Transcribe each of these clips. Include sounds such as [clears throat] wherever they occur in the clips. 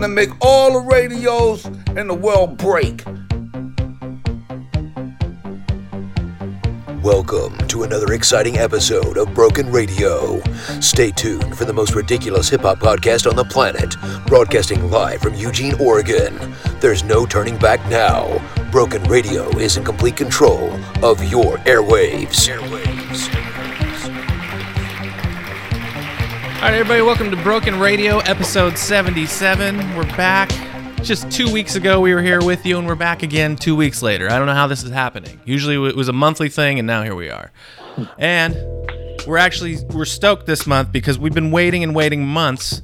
gonna make all the radios in the world break. Welcome to another exciting episode of Broken Radio. Stay tuned for the most ridiculous hip hop podcast on the planet, broadcasting live from Eugene, Oregon. There's no turning back now. Broken Radio is in complete control of your airwaves. Airwaves. Right, everybody, welcome to Broken Radio, episode 77. We're back. Just two weeks ago, we were here with you, and we're back again two weeks later. I don't know how this is happening. Usually, it was a monthly thing, and now here we are. And we're actually we're stoked this month because we've been waiting and waiting months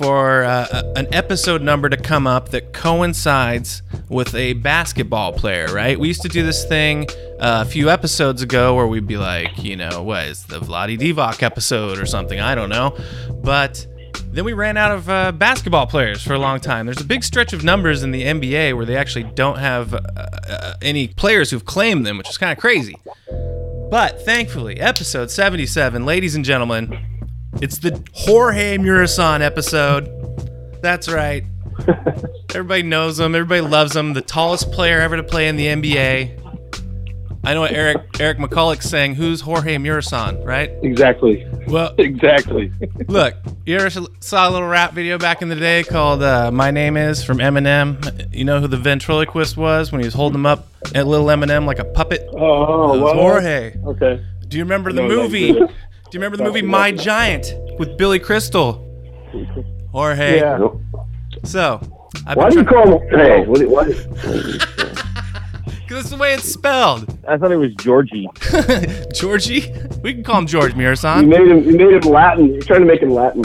for uh, an episode number to come up that coincides with a basketball player, right? We used to do this thing uh, a few episodes ago where we'd be like, you know, what is the Vlade Divac episode or something? I don't know. But then we ran out of uh, basketball players for a long time. There's a big stretch of numbers in the NBA where they actually don't have uh, uh, any players who've claimed them, which is kind of crazy. But thankfully, episode 77, ladies and gentlemen, it's the Jorge Muresan episode. That's right. [laughs] Everybody knows him. Everybody loves him. The tallest player ever to play in the NBA. I know what Eric Eric McCulloch's saying. Who's Jorge Muresan, right? Exactly. Well, [laughs] Exactly. look, you ever saw a little rap video back in the day called uh, "My Name Is" from Eminem? You know who the ventriloquist was when he was holding him up at little Eminem like a puppet? Oh, was well, Jorge. Okay. Do you remember the No, movie? Do you remember the movie My Giant with Billy Crystal? Jorge. Yeah. So, I've Why do you call him? [laughs] Hey, what, what, [laughs] Because that's the way it's spelled. I thought it was Georgie. [laughs] Georgie? We can call him George you made him. You made him Latin. You're trying to make him Latin.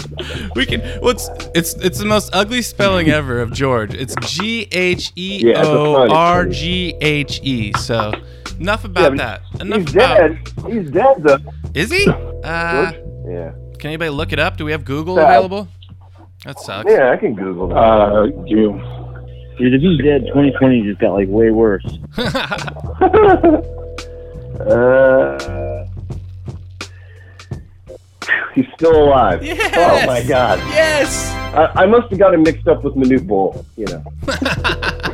We can. What's it's it's the most ugly spelling ever of George. It's G H E Yeah, it's a O funny- R G H E. So enough about Yeah, that. Enough He's about. dead. He's dead though. Is he? Uh, Yeah. can anybody look it up? Do we have Google Yeah. available? That sucks. Yeah, I can Google that. Uh, you. Dude, if he's dead, 2020 just got like way worse. [laughs] Uh, he's still alive. Yes! Oh my God. Yes. I, I must have got him mixed up with Manute Bol. You know. [laughs]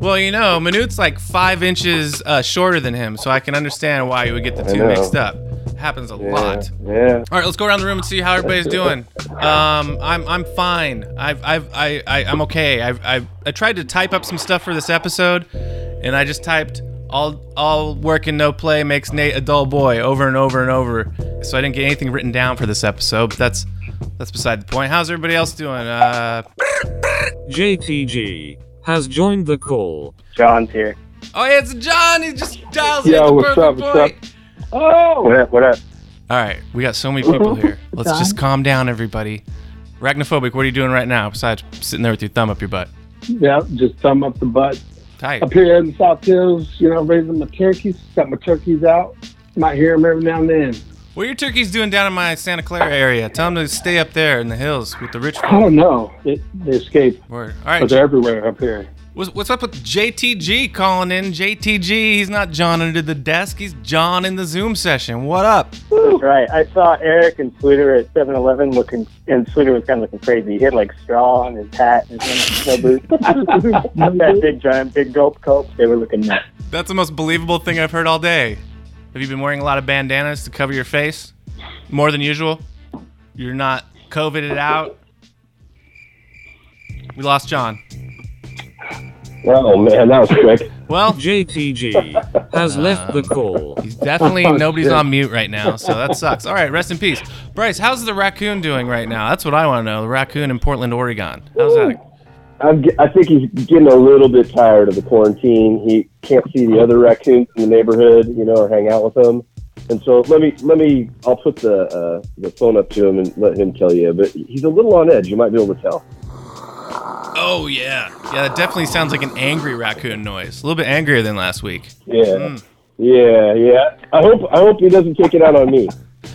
Well, you know, Manute's like five inches uh, shorter than him, so I can understand why you would get the I two know. mixed up. Happens a Yeah. lot. Yeah. All right, let's go around the room and see how everybody's doing. Um, I'm I'm fine. I've I've I, I I'm okay. I've, I've I tried to type up some stuff for this episode, and I just typed all all work and no play makes Nate a dull boy over and over and over. So I didn't get anything written down for this episode. But that's that's beside the point. How's everybody else doing? Uh, JTG has joined the call. John's here. oh yeah, it's John. He just dials in Yo, the what's perfect up, what's point. up? Oh. What up? What up? All right, we got so many people here. [laughs] Let's just calm down, everybody. Arachnophobic, what are you doing right now besides sitting there with your thumb up your butt? Yeah, just thumb up the butt. Tight. Up here in the South Hills, you know, raising my turkeys. Got my turkeys out. Might hear them every now and then. What are your turkeys doing down in my Santa Clara area? Tell them to stay up there in the hills with the rich I folk. don't know. They, they escape, Word. All but they're everywhere up here. What's, what's up with JTG calling in? JTG, he's not John under the desk. He's John in the Zoom session. What up? That's right. I saw Eric and Sweeter at 7-Eleven looking, and Sweeter was kind of looking crazy. He had like straw on his hat and his snow boots. [laughs] that big giant, big gulp coat. They were looking nuts. That's the most believable thing I've heard all day. Have you been wearing a lot of bandanas to cover your face? More than usual? You're not COVIDed out? We lost John. Oh man, that was quick. [laughs] Well, JTG has left the call. he's definitely nobody's on mute right now, so that sucks. All right, rest in peace. Bryce, how's the raccoon doing right now? That's what I want to know. The raccoon in Portland, Oregon. How's that? I'm, I think he's getting a little bit tired of the quarantine. He can't see the other raccoons in the neighborhood, you know, or hang out with them. And so let me let me I'll put the uh, the phone up to him and let him tell you. But he's a little on edge. You might be able to tell. Oh yeah, yeah. That definitely sounds like an angry raccoon noise. A little bit angrier than last week. Yeah, Mm. yeah, yeah. I hope I hope he doesn't take it out on me.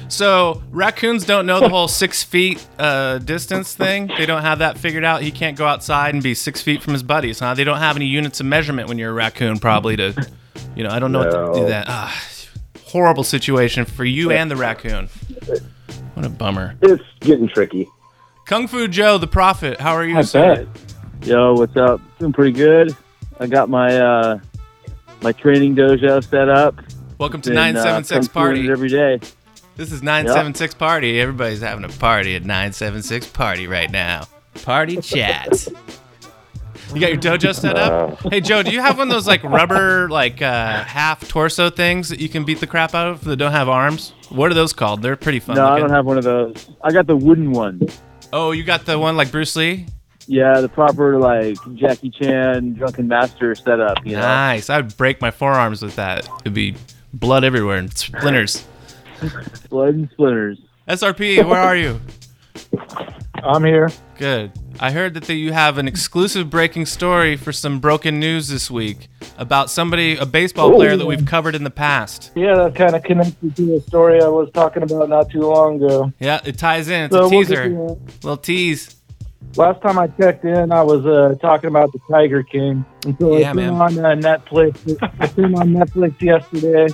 So raccoons don't know the whole six feet uh, distance thing. They don't have that figured out. He can't go outside and be six feet from his buddies. Huh? They don't have any units of measurement when you're a raccoon, probably to, you know. I don't know what to do No. that. Ah, horrible situation for you and the raccoon. What a bummer. It's getting tricky. Kung Fu Joe, the prophet, how are you, I sir? bet. Yo, what's up? Doing pretty good. I got my uh my training dojo set up. Welcome to uh, 976 Party. every day. This is 976 Party. Everybody's having a party at 976 Party right now. Party chat. You got your dojo set up? Hey Joe, do you have one of those like rubber like uh, half torso things that you can beat the crap out of that don't have arms? What are those called? They're pretty fun. No, I don't have one of those. I got the wooden one. Oh, you got the one like Bruce Lee? Yeah, the proper like Jackie Chan drunken master setup. You know. Nice. I'd break my forearms with that. It'd be blood everywhere and splinters. [laughs] Blood and splinters. SRP, where are you? [laughs] I'm here. Good. I heard that you have an exclusive breaking story for some broken news this week about somebody, a baseball player that we've covered in the past. Yeah, that kind of connected to a story I was talking about not too long ago. Yeah, it ties in. It's So a we'll teaser. to. Little tease. Last time I checked in, I was uh, talking about the Tiger King. And so Yeah, I turned man. on uh, Netflix. I turned on Netflix yesterday,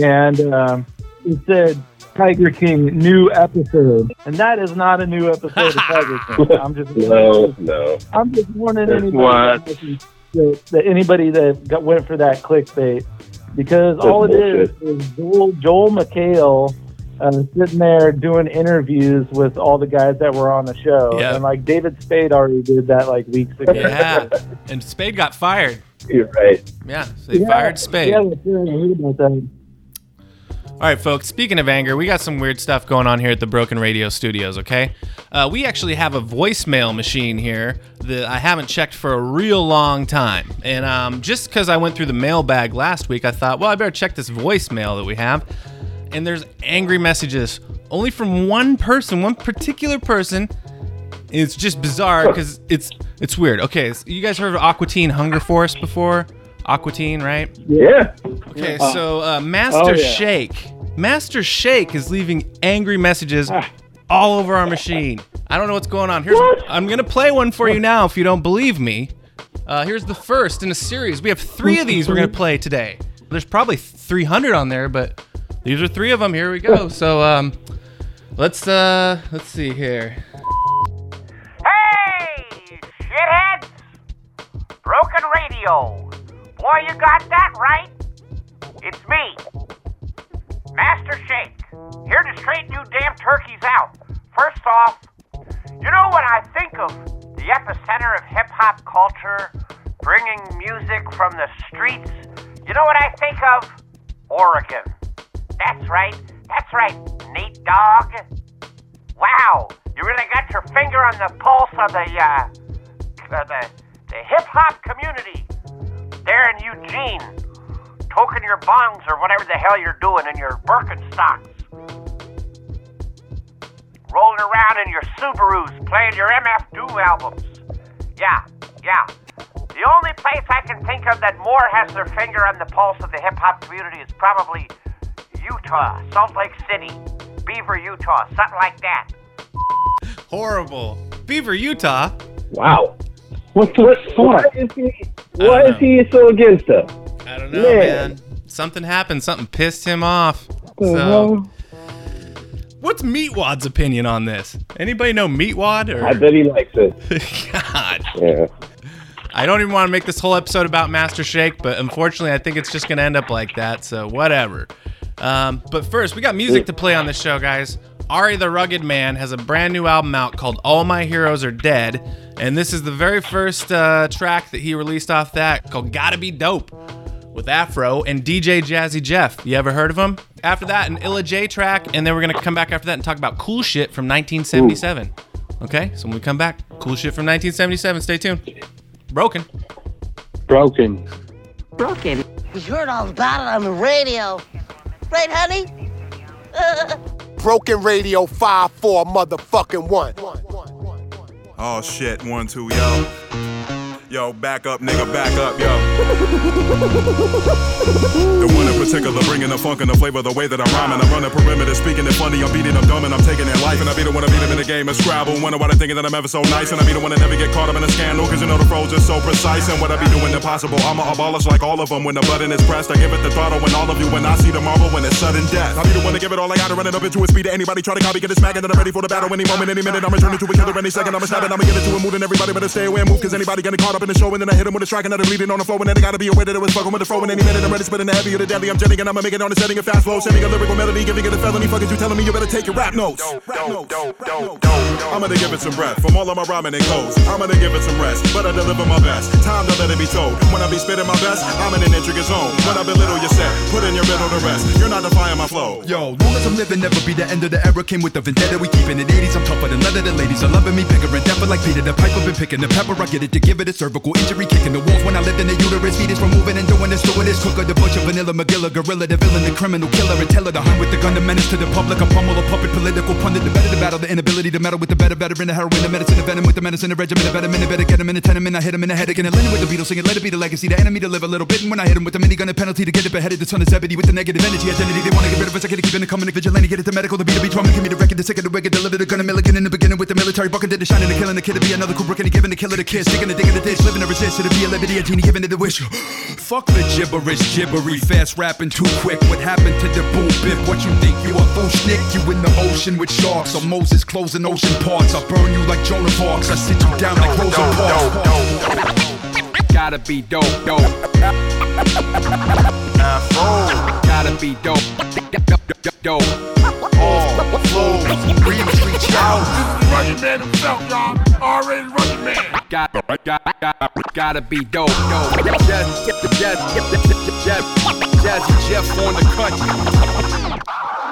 and um, it said Tiger King new episode, and that is not a new episode of Tiger [laughs] King. I'm just No, no. I'm just warning anybody that, that anybody that got, went for that clickbait because That's all it is bullshit. is Joel, Joel McHale uh, sitting there doing interviews with all the guys that were on the show, Yeah. and like David Spade already did that like weeks ago. Yeah. [laughs] and Spade got fired. You're right. Yeah, so they Yeah, fired Spade. Yeah. I heard about that. All right, folks. Speaking of anger, we got some weird stuff going on here at the Broken Radio Studios. Okay, uh, we actually have a voicemail machine here that I haven't checked for a real long time, and um, just because I went through the mailbag last week, I thought, well, I better check this voicemail that we have. And there's angry messages only from one person, one particular person. It's just bizarre because it's it's weird. Okay, so you guys heard of Aqua Teen Hunger Force before? Aqua Teen, right? Yeah. Okay, so uh, Master Oh, yeah. Shake, Master Shake is leaving angry messages all over our machine. I don't know what's going on. Here's I'm gonna play one for you now if you don't believe me. Uh, here's the first in a series. We have three of these we're gonna play today. There's probably 300 on there, but these are three of them. Here we go. So um, let's uh, let's see here. Hey, shitheads! Broken radio. Boy, you got that right. It's me, Master Shake, here to straighten you damn turkeys out. First off, you know when I think of the epicenter of hip hop culture, bringing music from the streets, you know what I think of? Oregon. That's right. That's right, Nate Dog. Wow, you really got your finger on the pulse of the uh, uh, the the hip hop community there in Eugene, toking your bongs or whatever the hell you're doing in your Birkenstocks, rolling around in your Subarus, playing your MF Doom albums. Yeah, yeah. The only place I can think of that more has their finger on the pulse of the hip hop community is probably Utah, Salt Lake City, Beaver, Utah, something like that. Horrible. Beaver, Utah. Wow. What's the Why fuck? is he? Why is he so against us? I don't know, Man. man. Something happened. Something pissed him off. The So. hell? What's Meatwad's opinion on this? Anybody know Meatwad? I bet he likes it. [laughs] God, Yeah. I don't even want to make this whole episode about Master Shake, but unfortunately, I think it's just gonna end up like that. So whatever. Um, but first, we got music to play on this show, guys. R.A. the Rugged Man has a brand new album out called All My Heroes Are Dead, and this is the very first uh, track that he released off that called Gotta Be Dope with Afro and DJ Jazzy Jeff. You ever heard of him? After that, an Illa J track, and then we're gonna come back after that and talk about cool shit from 1977. Okay, so when we come back, cool shit from 1977. Stay tuned. Broken. Broken. broken. We heard all about it on the radio. Right, honey? Broken Radio 5-4 motherfucking 1. Oh shit, one, two, yo. Yo, back up, nigga, back up, yo. The one in particular, bringing the funk and the flavor, the way that I'm rhyming. I'm running perimeter, speaking it funny. I'm beating them dumb and I'm taking their life. And I be the one to beat them in the game of Scrabble. Wonder why they thinking that I'm ever so nice. And I be the one to never get caught up in a scandal. Cause you know the pros are so precise. And what I be doing impossible, I'ma abolish like all of them. When the button is pressed, I give it the throttle. When all of you, when I see the marvel, when it's sudden death. I be the one to give it all I got to run it up into a speed. Anybody try to copy, get it smacking. And I'm ready for the battle any moment, any minute. I'm returning to a killer any second. I'm a it, I'ma get into a mood and everybody better stay away and move. Cause anybody getting caught up in the show. And then I hit him with a strike and then I'm bleeding on the floor. And then they gotta be aware that it was fucking with the flow. And any minute I'm ready, spitting the heavy or the deadly. I'm jetting and I'ma make it on the setting a fast flow. Sending a lyrical melody, giving it a felony. Fuckers, you telling me you better take your rap notes. Rap notes. I'm gonna give it some breath from all of my rhyming and goes. I'm gonna give it some rest, but I deliver my best. Time to let it be told. When I be spitting my best, I'm in an intricate zone. When I belittle your set, put in your middle to rest. You're not defying my flow. Yo, long as I'm living, never be the end of the era. Came with the vendetta, we keeping it 80s. I'm tougher than leather. The ladies are loving me, bigger and deeper like Peter. The pipe I've been picking the pepper. I get it to give it a cervical injury, kicking the walls when I lived in the uterus. Fetus from moving and doing this, doing this. Cooker, the butcher, vanilla, McGilla, gorilla, the villain, the criminal killer, and teller, the hunt with the gun, the menace to the public. A pummel, a puppet, political pundit. The better the battle, the inability to meddle with the better, better in the heroin, the medicine, the venom with the medicine, the regimen, the better minute, better get him in the tenement. I hit him in the head again, and Lennon with the Beatles singing, let it be the legacy, the enemy to live a little bit. And when I hit him with the minigun, a penalty to get it beheaded, the son of Zebedee with the negative energy, identity. They wanna get rid of us, I gotta keep it coming, vigilante, get it to medical, the beat, the beat, drum, give me the record, the sick of the wicked, deliver the gun, a milligan in the beginning with the military bucket, did the shining, the killing, the kid to be another Kubrick, and he giving the killer the kiss, digging the digging the dish, living the resist, it'll be a liberty, a genie giving it the wish. Fuck the gibberish, gibbery, fast rapping too quick. What happened to the boom bip? What you think you a fool snick? You in the ocean with sharks, or Moses closing ocean parts. I burn you like Joan of Arc. I sit you down like Rosa Parks. Gotta be dope, dope. Gotta be dope, dope, dope. All flows, dreams reach out. Rugged man himself, y'all. Rugged man. Got, got, got, gotta be dope, dope. Just, just, just, just, just, just Jeff on the cut.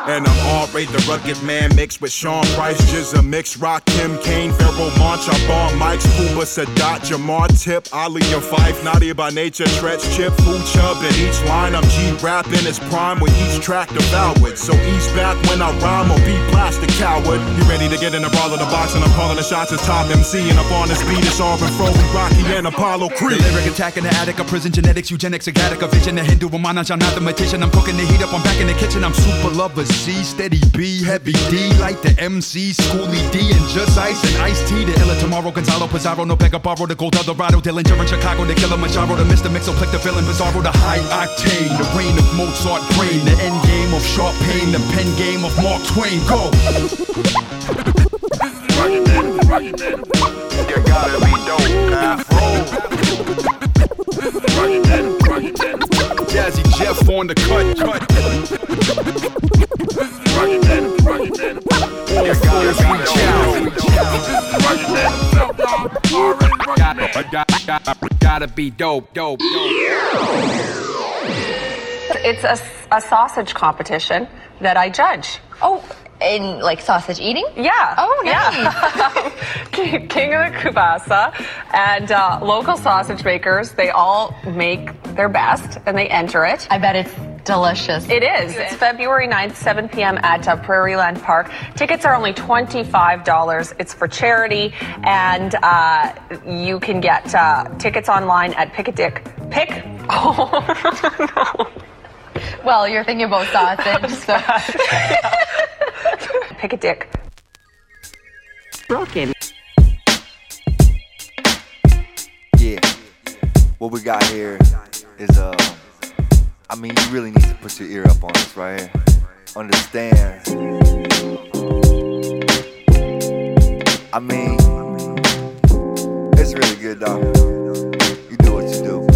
And I'm already the rugged man mixed with Sean Price, Jizza Mix, Rock, Kim Kane, Pharoahe Monch, Bomb, Mike's, Cuba, Sadat, Jamar, Tip, Ali and Fife, Naughty by nature, Treach, Chip, Food Chub. In each line, I'm G rapping its prime with each track devoured. So ease back when I rhyme or be plastic coward. You ready to get in the brawl of the box and I'm calling the shots as top MC and up on this beat it's all and Fro, Rocky and Apollo Creed. The lyric attack in the attic, a prison genetics, eugenics, exotic, a vision, a Hindu, a I'm not the magician. I'm cooking the heat up, I'm back in the kitchen, I'm super lover C, steady B, heavy D, like the MC, Schooly D, and just ice and iced tea. The illa tomorrow, Gonzalo Pizarro, no Pega Barro, the Gold Eldorado, Dillinger in Chicago, the killer Machado, the Mr. Mixo, click the villain, Bizarro, the high octane, the reign of Mozart brain, the end game of Sharp Pain, the pen game of Mark Twain. Go! Rugged man, rugged man. You gotta be dope, Afro. Rugged man, rugged man. Jazzy Jeff on the cut, cut. Gotta be dope, dope, dope. It's a, a sausage competition that I judge. Oh, in like sausage eating? Yeah. Oh, yeah. [laughs] King of the Kubasa and uh, local sausage makers, they all make their best and they enter it. I bet it's delicious. It is. It's February 9th, 7 p.m. at uh, Prairie Land Park. Tickets are only $25. It's for charity, and uh, you can get uh, tickets online at Pick a Dick. Pick? [laughs] Oh, Well, you're thinking about sausage, [laughs] so. [laughs] Pick a Dick. Broken. Yeah. What we got here is uh I mean you really need to put your ear up on this right here. Understand. I mean it's really good dog. You do what you do.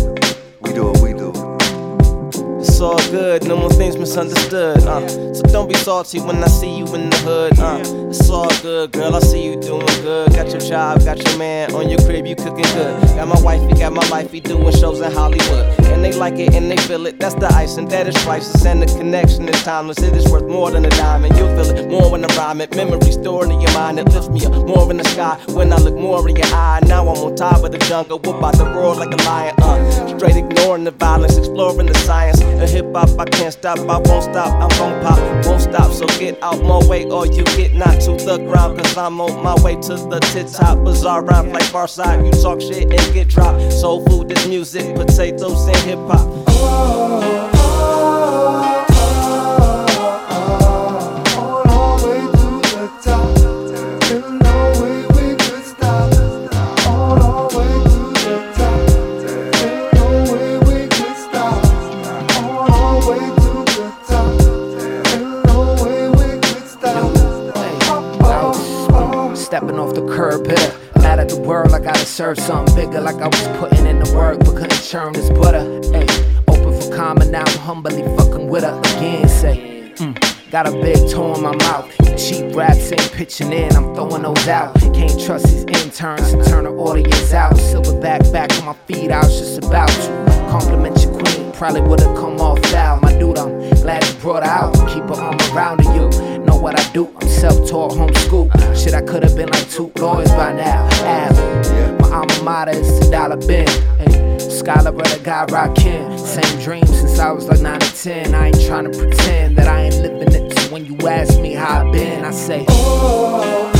It's all good, no more things misunderstood. Uh. So don't be salty when I see you in the hood. Uh. It's all good, girl. I see you doing good. Got your job, got your man on your crib, you cooking good. Got my wifey, got my lifey doing shows in Hollywood. And they like it and they feel it. That's the ice, and that is priceless. And the connection is timeless. It is worth more than a diamond. You'll feel it more when I rhyme it. Memory stored in your mind, it lifts me up more in the sky. When I look more in your eye, now I'm on top of the jungle. Whoop out the roar like a lion. Uh. Straight ignoring the violence, exploring the science. Hip hop. I can't stop, I won't stop. I'm gon' pop, won't stop. So get out my way or you get knocked to the ground. Cause I'm on my way to the tit top. Bizarre rhymes like far side. You talk shit and get dropped. Soul food is music, potatoes and hip hop. Stepping serve something bigger. Like I was putting in the work, but couldn't churn this butter. Hey, open for comment, now I'm humbly fucking with her again. Say, mm, got a big toe in my mouth. Cheap raps ain't pitching in, I'm throwing those out. Can't trust these interns to turn the audience out. Back back on my feet, I was just about to compliment your queen. Probably would've come off foul. My dude, I'm glad you brought her out. Keep her arm around you. What I do? I'm self-taught, homeschool. Shit, I could've been like two lawyers by now. Av, my alma mater is the dollar bin. Hey, scholar the guy rockin'. Same dream since I was like 9 or 10. I ain't trying to pretend that I ain't living it. So when you ask me how I been, I say, Yeah,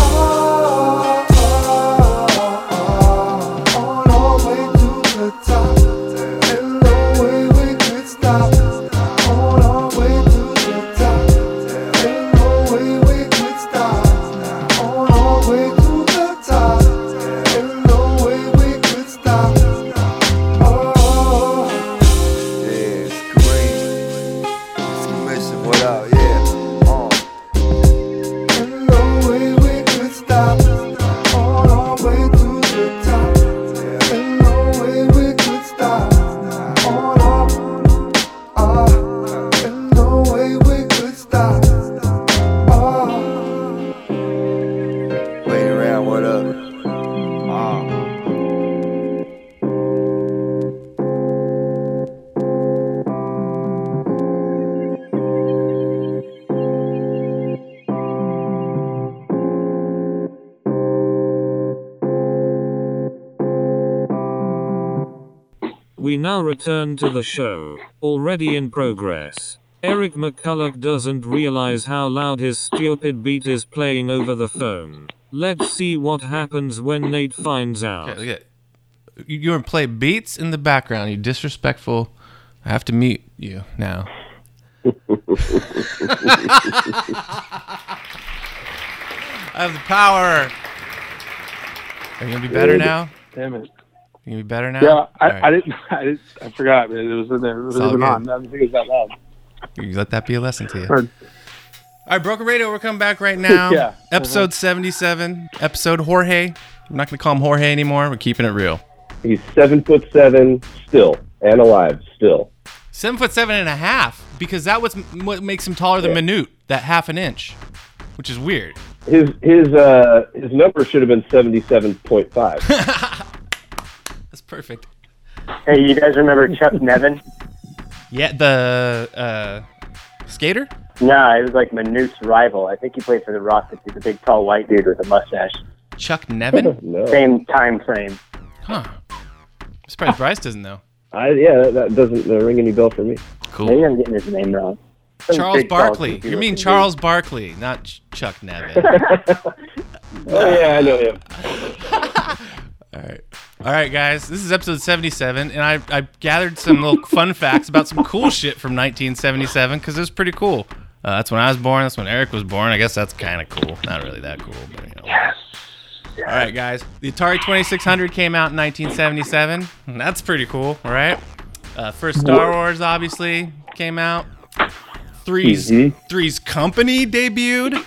We now return to the show, already in progress. Eric McCulloch doesn't realize how loud his stupid beat is playing over the phone. Let's see what happens when Nate finds out. Okay, look at you. You want to play beats in the background. You disrespectful. I have to mute you now. [laughs] I have the power. Are you gonna be better now? Damn it. You gonna be better now? Yeah, I, right. I didn't. [laughs] I didn't. I forgot. Man. It was in there. It was It's all on. I didn't think it was that loud. You let that be a lesson to you. All right, Broken Radio, we're coming back right [laughs] now. Yeah. Episode 77, episode Jorge. I'm not going to call him Jorge anymore. We're keeping it real. He's seven foot seven still and alive still. Seven foot seven and a half, because that was what makes him taller than Manute, that half an inch, which is weird. His his uh his number should have been seventy seven point five. [laughs] That's perfect. Hey, you guys remember Chuck [laughs] Nevitt? Yeah, the uh, skater? Nah, it was like Manute's rival. I think he played for the Rockets. He's a big, tall, white dude with a mustache. Chuck Nevitt? [laughs] no. Same time frame. Huh. I'm surprised Bryce doesn't know. I yeah, that, that doesn't uh, ring any bell for me. Cool. Maybe I'm getting his name wrong. Some Charles big, tall, Barkley. goofy You mean looking Charles Barkley, not Ch- Chuck Nevitt. [laughs] Oh yeah, I know him. All right. All right, guys. This is episode 77, and I, I gathered some little [laughs] fun facts about some cool shit from 1977 because it was pretty cool. Uh, that's when I was born. That's when Eric was born. I guess that's kind of cool. Not really that cool, but you know. Yes. All right, guys. The Atari 2600 came out in 1977. and That's pretty cool, all right? Uh, first Star Wars, obviously, came out. Three's, Mhm. Three's Company debuted.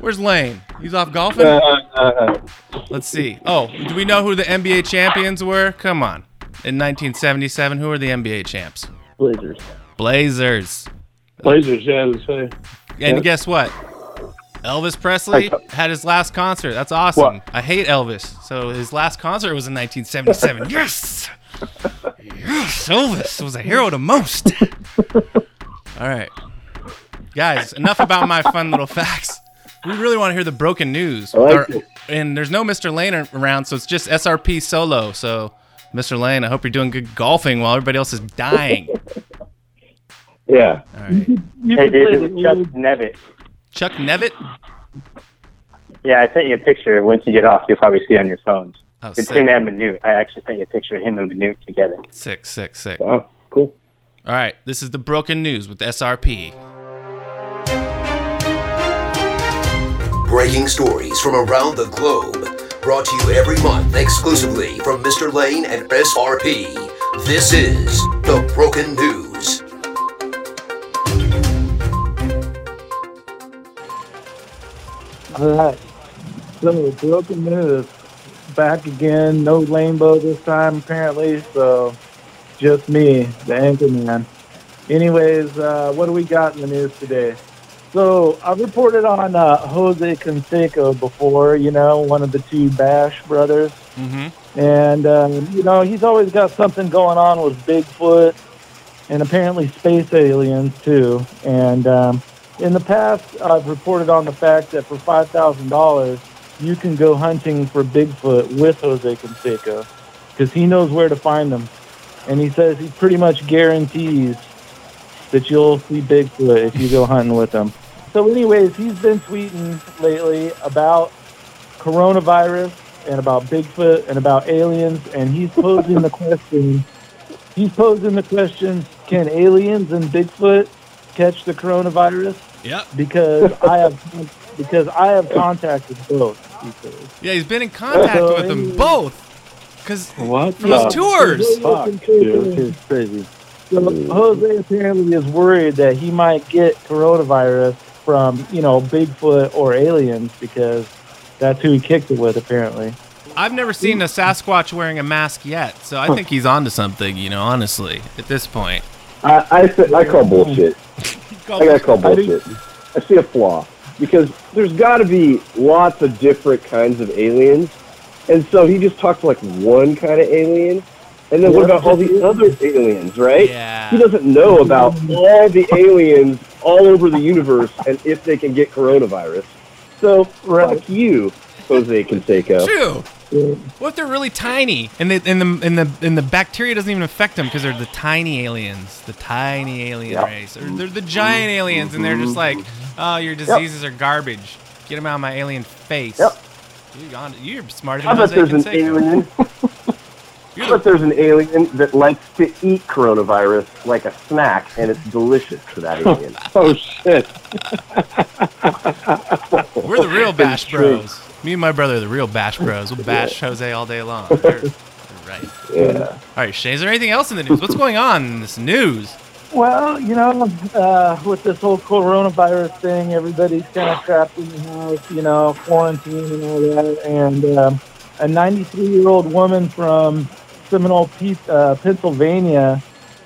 Where's Lane? He's off golfing? Uh, uh, Let's see. Oh, do we know who the NBA champions were? Come on. In 1977, who were the NBA champs? Blazers. Blazers. Blazers, yeah, let's say. And Yeah. guess what? Elvis Presley had his last concert. That's awesome. What? I hate Elvis. So his last concert was in 1977. [laughs] yes! Yes, Elvis was a hero to most. [laughs] All right. Guys, enough about my fun little facts. We really want to hear the broken news. I like Or- it. and there's no Mr. Lane around, so it's just SRP solo. So, Mr. Lane, I hope you're doing good golfing while everybody else is dying. [laughs] Yeah. All right. You hey, can dude, play this is the Chuck Nevitt. Chuck Nevitt. Yeah, I sent you a picture. Once you get off, you'll probably see it on your phones. Oh, it's sick. him and Manute. I actually sent you a picture of him and Manute together. Sick, sick, sick. Oh, cool. All right, this is the broken news with SRP. Breaking stories from around the globe. Brought to you every month exclusively from Mr. Lane and SRP. This is The Broken News. All right. So broken news. Back again. No Rainbow this time apparently. So just me, the anchor man. Anyways, uh, what do we got in the news today? So I've reported on uh, Jose Canseco before. You know, one of the two Bash brothers. Mm-hmm. And, um, you know, he's always got something going on with Bigfoot and apparently space aliens, too. And um, in the past, I've reported on the fact that for $5,000, you can go hunting for Bigfoot with Jose Canseco because he knows where to find them. And he says he pretty much guarantees that you'll see Bigfoot if you go hunting with him. So, anyways, he's been tweeting lately about coronavirus and about Bigfoot and about aliens, and he's posing the [laughs] question. He's posing the question: Can aliens and Bigfoot catch the coronavirus? Yeah. Because [laughs] I have because I have contacted both. He says. Yeah, he's been in contact So with them both. Cause What? from his tours. Fuck, dude, this is crazy. So Jose apparently is worried that he might get coronavirus from, you know, Bigfoot or aliens because that's who he kicked it with apparently. I've never seen a Sasquatch wearing a mask yet, so I think he's onto something. You know, honestly, at this point. I I, th- I call bullshit. [laughs] I gotta call bullshit. I see a flaw because there's got to be lots of different kinds of aliens, and so he just talked like one kind of alien. And then what about all the other aliens, right? Yeah. He doesn't know about all the aliens all over the universe and if they can get coronavirus. So fuck you, Jose Canseco. True. What if they're really tiny and they, and the and the and the bacteria doesn't even affect them because they're the tiny aliens, the tiny alien Yep. race, or they're the giant aliens and they're just mm-hmm. like, oh, your diseases are garbage. Get them out of my alien face. Yep. You're, on, you're smarter I than bet Jose there's an alien. [laughs] I bet there's an alien that likes to eat coronavirus like a snack, and it's delicious to that alien. [laughs] oh shit! We're the real [laughs] Bash It's true. Bros. Me and my brother are the real Bash Bros. We'll bash Jose all day long. [laughs] They're- they're right. Yeah. All right, Shane, is there anything else in the news? What's going on in this news? Well, you know, uh, with this whole coronavirus thing, everybody's kind of trapped in the house, you know, quarantine and all that. And um, a 93 year old woman from Seminole, uh, Pennsylvania,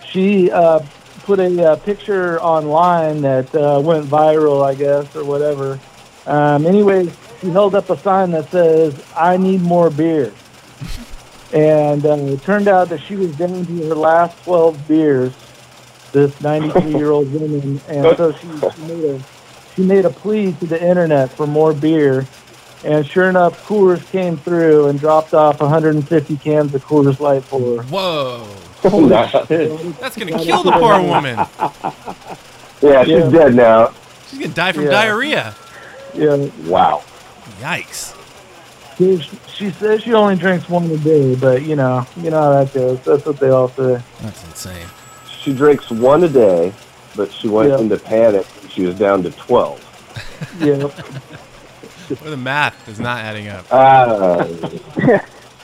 she uh, put a uh, picture online that uh, went viral, I guess, or whatever. Um, anyways, she held up a sign that says, I need more beer. And uh, it turned out that she was down to her last 12 beers this 93 year old woman, and [laughs] so she, she made a she made a plea to the internet for more beer, and sure enough, Coors came through and dropped off 150 cans of Coors Light for her. Whoa! That's [laughs] That's gonna kill the poor woman. [laughs] Yeah, she's Yeah. dead now. She's gonna die from Yeah. diarrhea. Yeah, Wow. Yikes! she, she says she only drinks one a day, but you know, you know how that goes. That's what they all say. That's insane. She drinks one a day, but she went Yeah. into panic. She was down to 12. [laughs] Yeah. Or the math is not adding up. Ah, [laughs]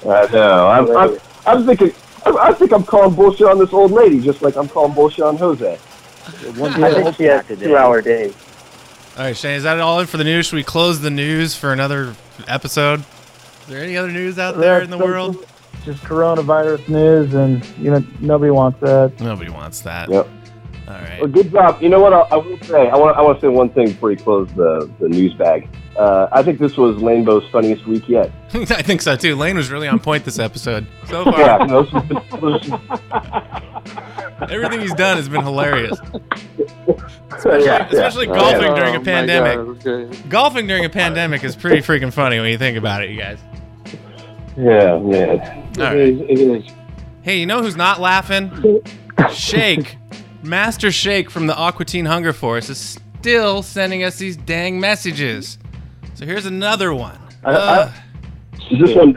I know. I'm, I'm, I'm thinking. I, I think I'm calling bullshit on this old lady, just like I'm calling bullshit on Jose. I think she has two hour days. All right, Shane, is that all in for the news? Should we close the news for another episode? Is there any other news out there in the world? Just coronavirus news, and you know, nobody wants that. Nobody wants that. Yep. All right. Well, good job. You know what? I, I will say. I want. I want to say one thing before you close the the news bag. Uh, I think this was Lanebo's funniest week yet. [laughs] I think so too. Lane was really on point this episode so far. Yeah, no, this been- this is- [laughs] Everything he's done has been hilarious. Especially, Yeah, yeah. especially Oh, golfing yeah. during Oh, a pandemic. Golfing during a pandemic is pretty freaking funny when you think about it, you guys. yeah, man. All right. Hey, you know who's not laughing? [laughs] Shake. Master Shake from the Aqua Teen Hunger Force is still sending us these dang messages. So here's another one. I- I- Is this one?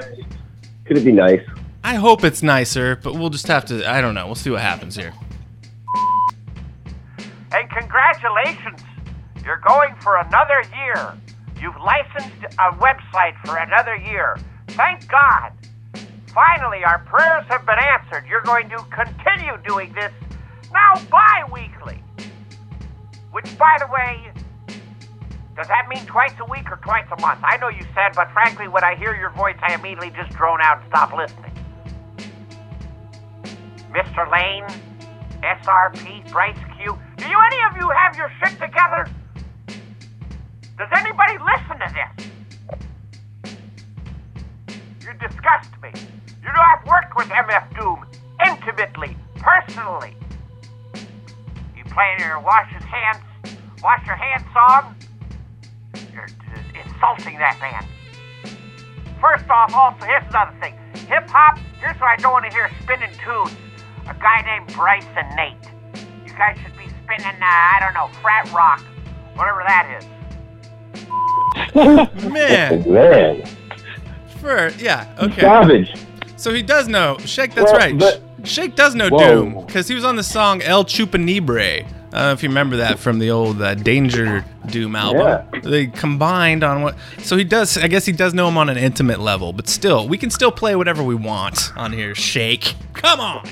Could it be nice? I hope it's nicer, but we'll just have to. I don't know. We'll see what happens here. And congratulations, you're going for another year. You've licensed a website for another year. Thank God. Finally, our prayers have been answered. You're going to continue doing this now bi weekly. Which, by the way, does that mean twice a week or twice a month? I know you said, but frankly, when I hear your voice, I immediately just drone out and stop listening. Mr. Lane, SRP, Bryce Q, do you any of you have your shit together? Does anybody listen to this? You disgust me. You know, I've worked with MF Doom intimately, personally. You play your wash his hands, wash your hands song. You're uh, insulting that man. First off, also, here's another thing. Hip hop, here's what I don't want to hear spinning tunes. A guy named Bryce and Nate. You guys should be spinning, uh, I don't know, frat rock, whatever that is. [laughs] Man. [laughs] Man. For yeah, okay. Savage. So he does know Shake. That's Well, right. but- Shake does know Whoa. Doom because he was on the song El Chupa Nibre. I don't know if you remember that from the old uh, Danger Doom album. They combined on what. So he does. I guess he does know him on an intimate level, but still, we can still play whatever we want on here. Shake. Come on.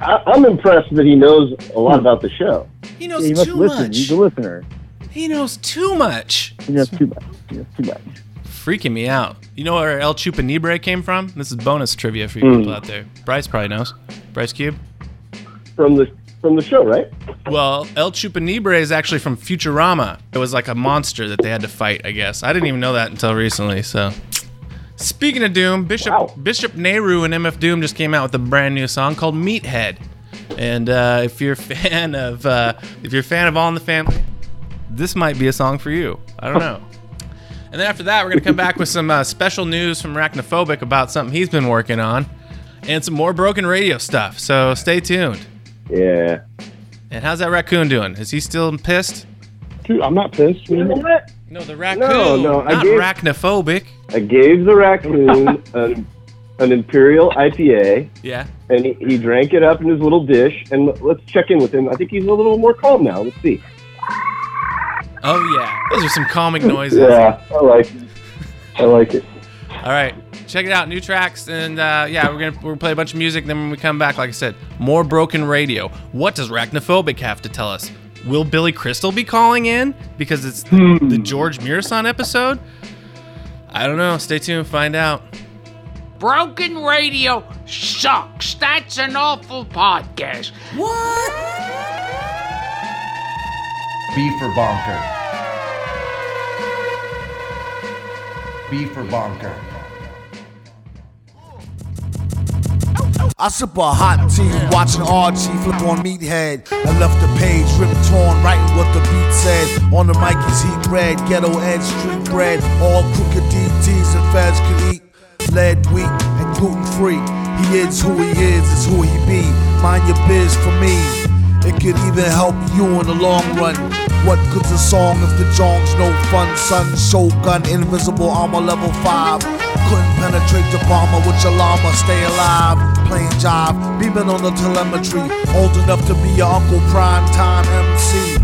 I, I'm impressed that he knows a lot about the show. He knows he must too listen. much. He's a listener. He knows too much. He knows too much. He knows too much. Freaking me out. You know where El Chupa Nibre came from? This is bonus trivia for you Hmm. people out there. Bryce probably knows. Bryce Cube. From the from the show, right? Well, El Chupa Nibre is actually from Futurama. It was like a monster that they had to fight, I guess. I didn't even know that until recently, so. Speaking of Doom, Bishop Bishop Nehru and MF Doom just came out with a brand new song called Meathead. And uh, if you're a fan of uh, if you're a fan of All in the Family, this might be a song for you. I don't know. And then after that, we're gonna come back with some uh, special news from Arachnophobic about something he's been working on, and some more broken radio stuff. So stay tuned. Yeah. And how's that raccoon doing? Is he still pissed? Dude, I'm not pissed. What? No, the raccoon. No, no, I not gave- arachnophobic. I gave the raccoon [laughs] an, an Imperial IPA, Yeah. and he, he drank it up in his little dish. And let's check in with him. I think he's a little more calm now. Let's see. Oh yeah. Those are some calming [laughs] noises. Yeah, I like it. I like it. All right, check it out. New tracks, and uh, yeah, we're gonna we're gonna play a bunch of music. Then when we come back, like I said, more broken radio. What does Arachnophobic have to tell us? Will Billy Crystal be calling in because it's the, the George Muresan episode? I don't know. Stay tuned, find out. Broken radio sucks. That's an awful podcast. What? B for bonker. B for bonker. I sip a hot tea, watching Archie flip on Meathead. I left the page ripped torn, writing what the beat said. On the mic is heat red, ghetto edge, street bread. All crooked DTs and feds could eat. Lead, wheat, and gluten free. He is who he is, is who he be. Mind your biz for me. It could even help you in the long run. What good's a song if the jong's no fun? Son, Shogun, invisible armor level 5. Couldn't penetrate the bomber with your llama, stay alive. Playing job, beaming on the telemetry. Old enough to be your Uncle Prime Time MC.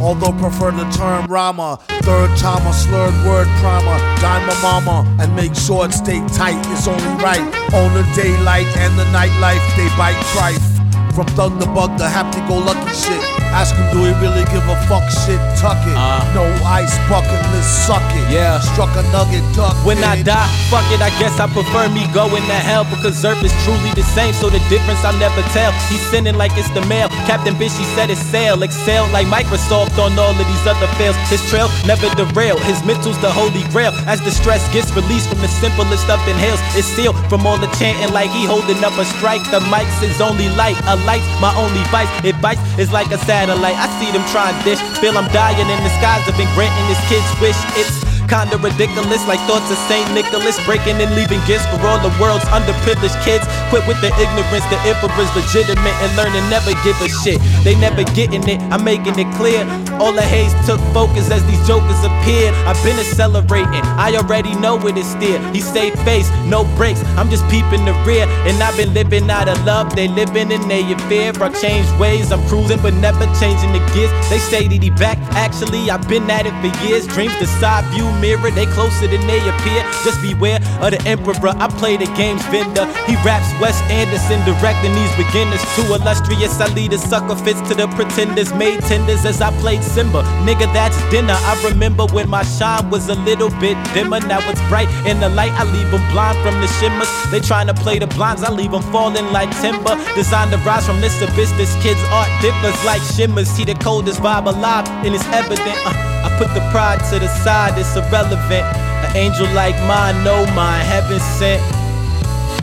Although prefer the term Rama, third timer, slurred word primer, dime my mama, and make sure it stay tight. It's only right. On the daylight and the nightlife, they bite trife. From Thunderbug to happy go lucky shit. Ask him, do he really give a fuck shit? Tuck it. Uh. no ice bucket, let's suck it. Yeah. Struck a nugget, duck When I it. die, fuck it, I guess I prefer me going to hell because Earth is truly the same, so the difference I'll never tell. He's sending like it's the mail. Captain Bishy said it's sail, excel like Microsoft on all of these other fails. His trail never derail, his mental's the holy grail. As the stress gets released from the simplest of inhales, it's sealed from all the chanting like he holding up a strike. The mic's his only light, a light's my only vice. It bites, it's like a satellite. I see them trying dish, feel I'm dying in the skies. I've been granting this kid's wish. It's Kinda ridiculous, like thoughts of St. Nicholas. Breaking and leaving gifts for all the world's underprivileged kids. Quit with the ignorance, the emperor's legitimate and learning never give a shit. They never getting it, I'm making it clear. All the haze took focus as these jokers appeared. I've been accelerating, I already know it is steer. He stay face, no breaks, I'm just peeping the rear. And I've been living out of love, they living in their fear. I changed ways, I'm cruising but never changing the gears. They say that he back, actually, I've been at it for years. Dreams the side view mirror, they closer than they appear. Just beware of the emperor, I play the game's vendor. He raps Wes Anderson, directing these beginners. Too illustrious, I lead a sucker fits to the pretenders. Made tenders as I played Simba. Nigga, that's dinner. I remember when my shine was a little bit dimmer. Now it's bright in the light, I leave them blind from the shimmers. They trying to play the blinds, I leave them falling like timber. Designed to rise from this abyss, this kid's art differs like shimmers. See the coldest vibe alive, and it's evident. Uh, I put the pride to the side, it's irrelevant. An angel like mine, no mine, heaven sent.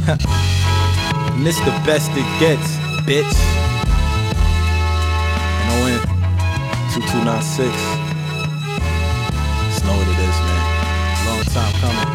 [laughs] and this the best it gets, bitch. And I win 2296. Just know what it is, man. Long time coming.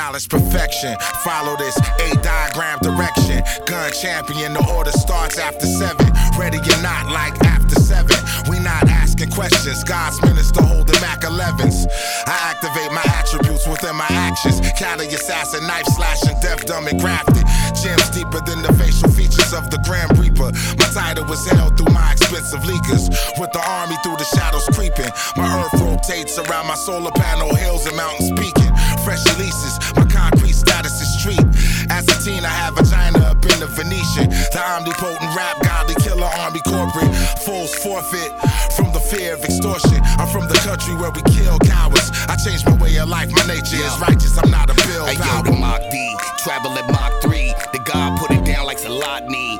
Knowledge perfection. Follow this A diagram direction. Gun champion, the order starts after seven. Ready or not, like after seven. We not asking questions. God's minister holding Mac 11s. I activate my attributes within my actions. Cali assassin, knife slashing, deaf, dumb, and grafted. Gems deeper than the facial features of the Grim Reaper. My title was held through my expensive leakers. With the army through the shadows creeping. My earth rotates around my solar panel, hills and mountains peaking. Fresh releases, my concrete status is street. As a teen, I have vagina up in the Venetian. The omnipotent rap, godly killer, army corporate. Fools forfeit from the fear of extortion. I'm from the country where we kill cowards. I changed my way of life, my nature is righteous. I'm not a bill. Hey, yo, the Mach D, travel at Mach 3. The God put it down like Saladni.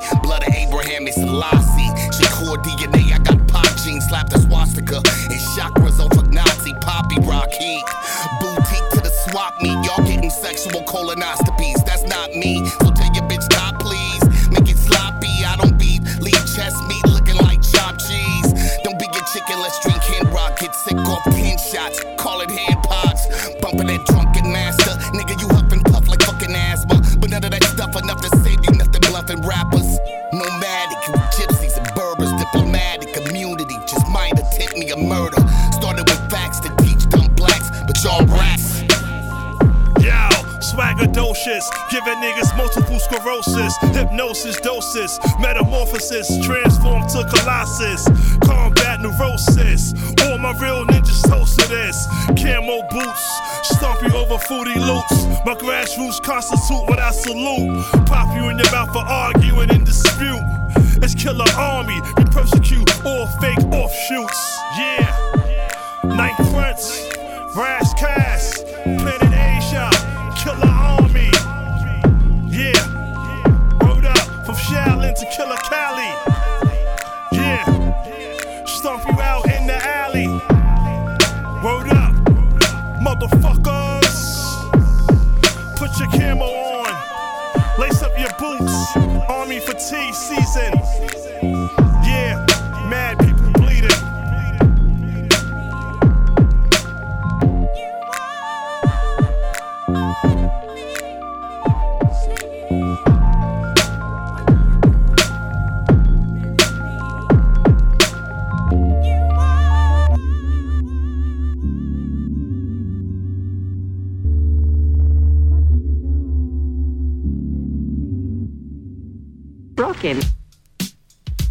Colonoscopies. That's not me. Niggas multiple sclerosis, hypnosis, doses, metamorphosis, transform to colossus, combat neurosis. All my real ninjas toast to this. Camo boots, stomp you over foodie loops. My grassroots constitute what I salute. Pop you in your mouth for arguing and dispute. It's killer army, we persecute all fake offshoots. Yeah, 9th Prince, Rash Yeah, stomp you out in the alley. Word up, motherfuckers. Put your camo on, lace up your boots. Army fatigue season.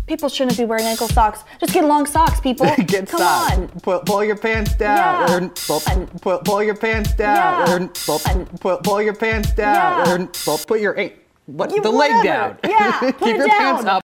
People shouldn't be wearing ankle socks. Just get long socks, people. [laughs] Get Come socks. on. Pull, pull your pants down. Yeah. Or, pull, pull, pull your pants down. Yeah. Or, pull, pull, pull your pants down. Yeah. Or, pull, put your an- what, You- the leg down. Yeah, [laughs] put Keep it your pants up.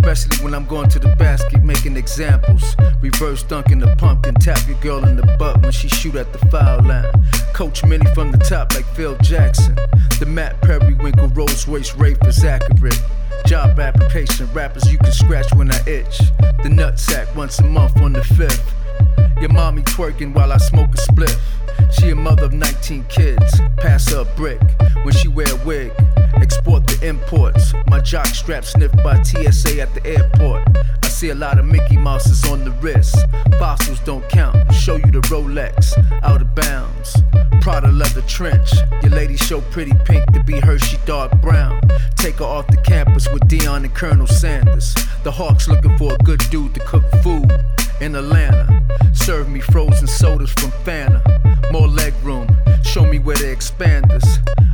Especially when I'm going to the basket making examples. Reverse dunking the pumpkin, tap your girl in the butt when she shoot at the foul line. Coach Minnie from the top like Phil Jackson. The Matt Periwinkle Rolls Royce Wraith is accurate. Job application, rappers you can scratch when I itch. The nutsack once a month on the fifth. Your mommy twerking while I smoke a spliff. She a mother of 19 kids. Pass her a brick when she wear a wig. Export the imports. My jock strap sniffed by TSA at the airport. I see a lot of Mickey Mouses on the wrist. Fossils don't count. Show you the Rolex. Out of bounds. Prada leather trench. Your lady show pretty pink to be Hershey dark brown. Take her off the campus with Dion and Colonel Sanders. The Hawks looking for a good dude to cook food in Atlanta. Serve me frozen sodas from Fanta. More leg room, show me where the expanders.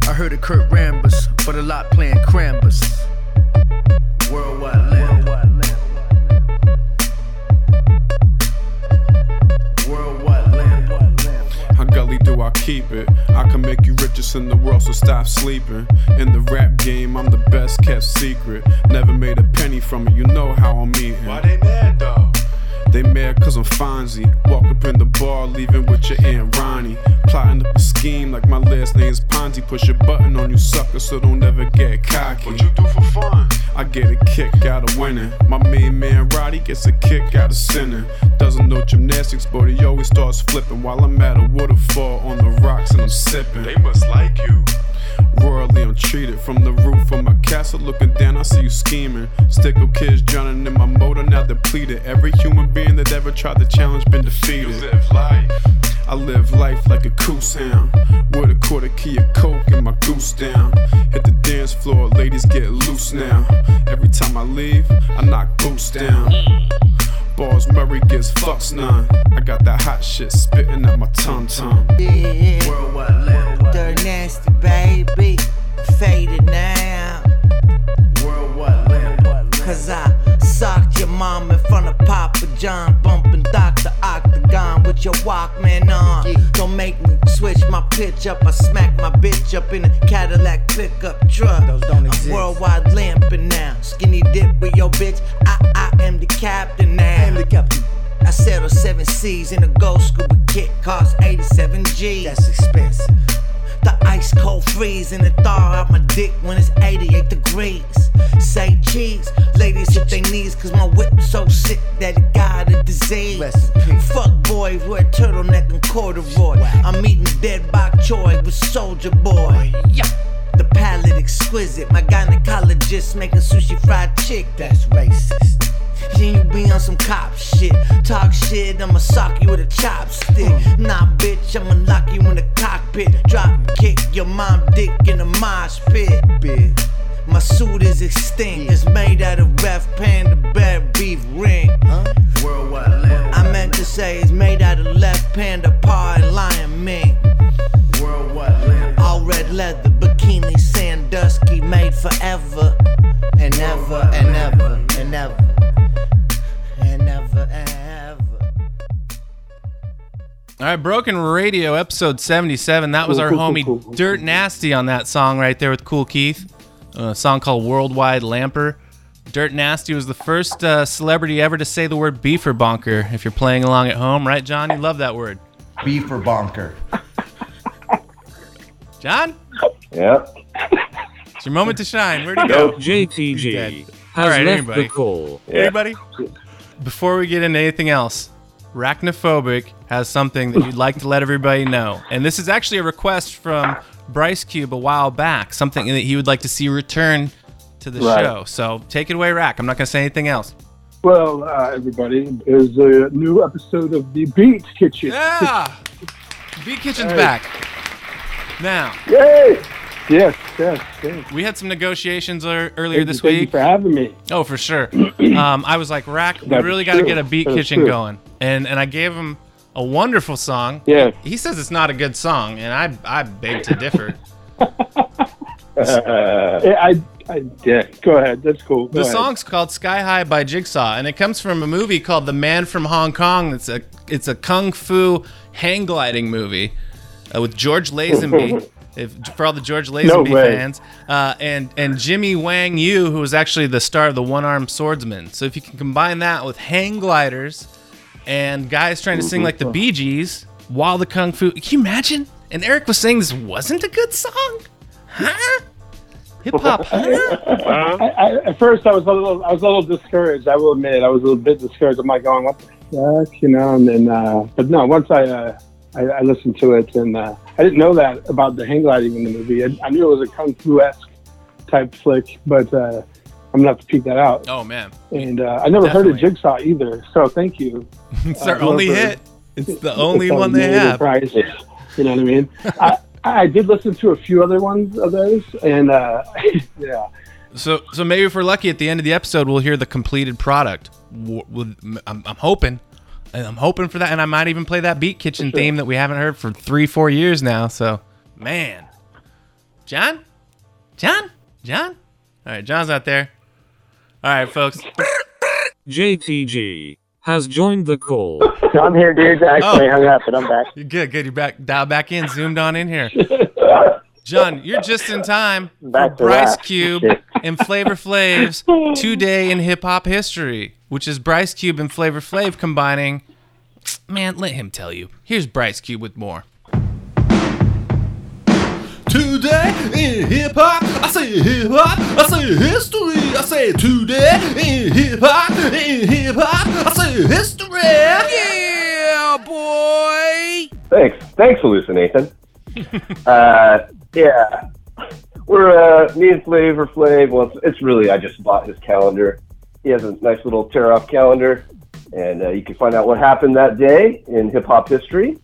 I heard of Kurt Rambus, but a lot playing Crambus. Worldwide land. Worldwide land. How gully do I keep it? I can make you richest in the world, so stop sleeping. In the rap game, I'm the best kept secret. Never made a penny from it, you know how I'm eating. Why they mad though? They mad cause I'm Fonzie. Walk up in the bar, leaving with your Aunt Ronnie. Plotting up a scheme like my last name's Ponzi. Push a button on you sucker, so don't ever get cocky. What you do for fun? I get a kick out of winning. My main man Roddy gets a kick out of sinning. Doesn't know gymnastics, but he always starts flipping while I'm at a waterfall on the rocks and I'm sipping. They must like you. Royally untreated from the roof of my castle, looking down. I see you scheming. Stickle kids drowning in my motor, now depleted. Every human being that ever tried to challenge been defeated. Live life. I live life like a coos hound. With a quarter key of coke and my goose down. Hit the dance floor, ladies get loose now. Every time I leave, I knock boots down. Balls Murray gets fucks none. I got that hot shit spitting at my tum tum. Yeah. Worldwide land. Dirt nasty, baby. Faded now. Worldwide land. Cause I socked your mom in front of Papa John, bumping Dr. Octagon with your Walkman on. Don't make me switch my pitch up. I smack my bitch up in a Cadillac pickup truck. Those don't exist. I'm worldwide lamping now. Skinny dip with your bitch. I, I am the captain now. I am the captain. I settled seven C's in a gold scuba kit, cost 87 G. That's expensive. The ice cold freeze and the thaw out my dick when it's 88 degrees. Say cheese, ladies hit their knees cause my whip so sick that it got a disease. Fuck boys wear turtleneck and corduroy. I'm eating dead bok choy with Soldier Boy. The palate exquisite, my gynecologist making sushi fried chick. That's racist. Then you be on some cop shit. Talk shit, I'ma sock you with a chopstick. Nah, bitch, I'ma lock you in the cockpit. Drop kick your mom dick in a mosh pit. Bitch. My suit is extinct. It's made out of ref panda bear beef ring. Worldwide land. I meant to say it's made out of left panda paw and lion mink. Worldwide land. All red leather, bikini, Sandusky, made forever. And ever, and ever, and ever. All right, Broken Radio, episode 77. That was our cool, cool, homie cool, cool. Dirt Nasty on that song right there with Kool Keith. A song called Worldwide Lamper. Dirt Nasty was the first uh, celebrity ever to say the word beef or bonker. If you're playing along at home, right, John? You love that word. Beef or bonker. [laughs] John? Yep. It's your moment to shine. Where'd you go? JTG has All right, left anybody? the call. Before we get into anything else, Arachnophobic has something that you'd like to let everybody know. And this is actually a request from Bryce Cube a while back, something that he would like to see return to the Right. show. So take it away, Rack. I'm not going to say anything else. Well, uh, everybody, is a new episode of the Beat Kitchen. Yeah! [laughs] Beat Kitchen's Hey. back. Now, Yay! Yes, yes, yes. We had some negotiations ear- earlier Thank you- this thank you week. for having me. Oh, for sure. [clears throat] um, I was like, Rack, we That's really got to get a beat That's kitchen true. going, and and I gave him a wonderful song. Yeah. He says it's not a good song, and I I beg to differ. [laughs] [laughs] I, I, yeah, go ahead. That's cool. Go The ahead. song's called Sky High by Jigsaw, and it comes from a movie called The Man from Hong Kong. It's a it's a kung fu hang gliding movie uh, with George Lazenby. [laughs] if, for all the George Lazenby way. fans, uh, and and Jimmy Wang Yu, who was actually the star of the One Armed Swordsman. So if you can combine that with hang gliders and guys trying to sing like the Bee Gees while the kung fu, can you imagine? And Eric was saying this wasn't a good song, huh? Hip hop, huh? I, I, at first, I was a little, I was a little discouraged. I will admit, I was a little bit discouraged. I'm like going, "What the fuck," you know? And then, uh, but no, once I, uh, I, I listened to it, and uh, I didn't know that about the hang gliding in the movie. I, I knew it was a kung fu esque type flick, but uh, I'm gonna have to peek that out. Oh man, And uh, I never heard of Jigsaw either, so thank you. [laughs] it's uh, their only hit. It's the only one they have. price. You know what I mean? [laughs] I, I did listen to a few other ones of those, and uh, [laughs] yeah. So, so maybe if we're lucky at the end of the episode, we'll hear the completed product. I'm, I'm hoping, I'm hoping for that, and I might even play that Beat Kitchen sure. theme that we haven't heard for three, four years now. So, man, John, John, John. All right, John's out there. All right, folks. JTG has joined the call. [laughs] I'm here, dude. I oh. actually hung up, but I'm back. You're good, good. You're back, dial back in, zoomed on in here. [laughs] John, you're just in time Back for to Bryce rap. Cube Shit. And Flavor Flav's [laughs] Today in Hip Hop History, which is Bryce Cube and Flavor Flav combining. Man, let him tell you. Here's Bryce Cube with more. Today in hip hop, I say hip hop, I say history, I say today in hip hop, in hip hop, I say history. Yeah, boy. Thanks. Thanks, Hallucination. [laughs] uh, yeah. We're, uh, me and Flavor Flav, well, it's, it's really, I just bought his calendar. He has a nice little tear off calendar, and uh, you can find out what happened that day in hip hop history.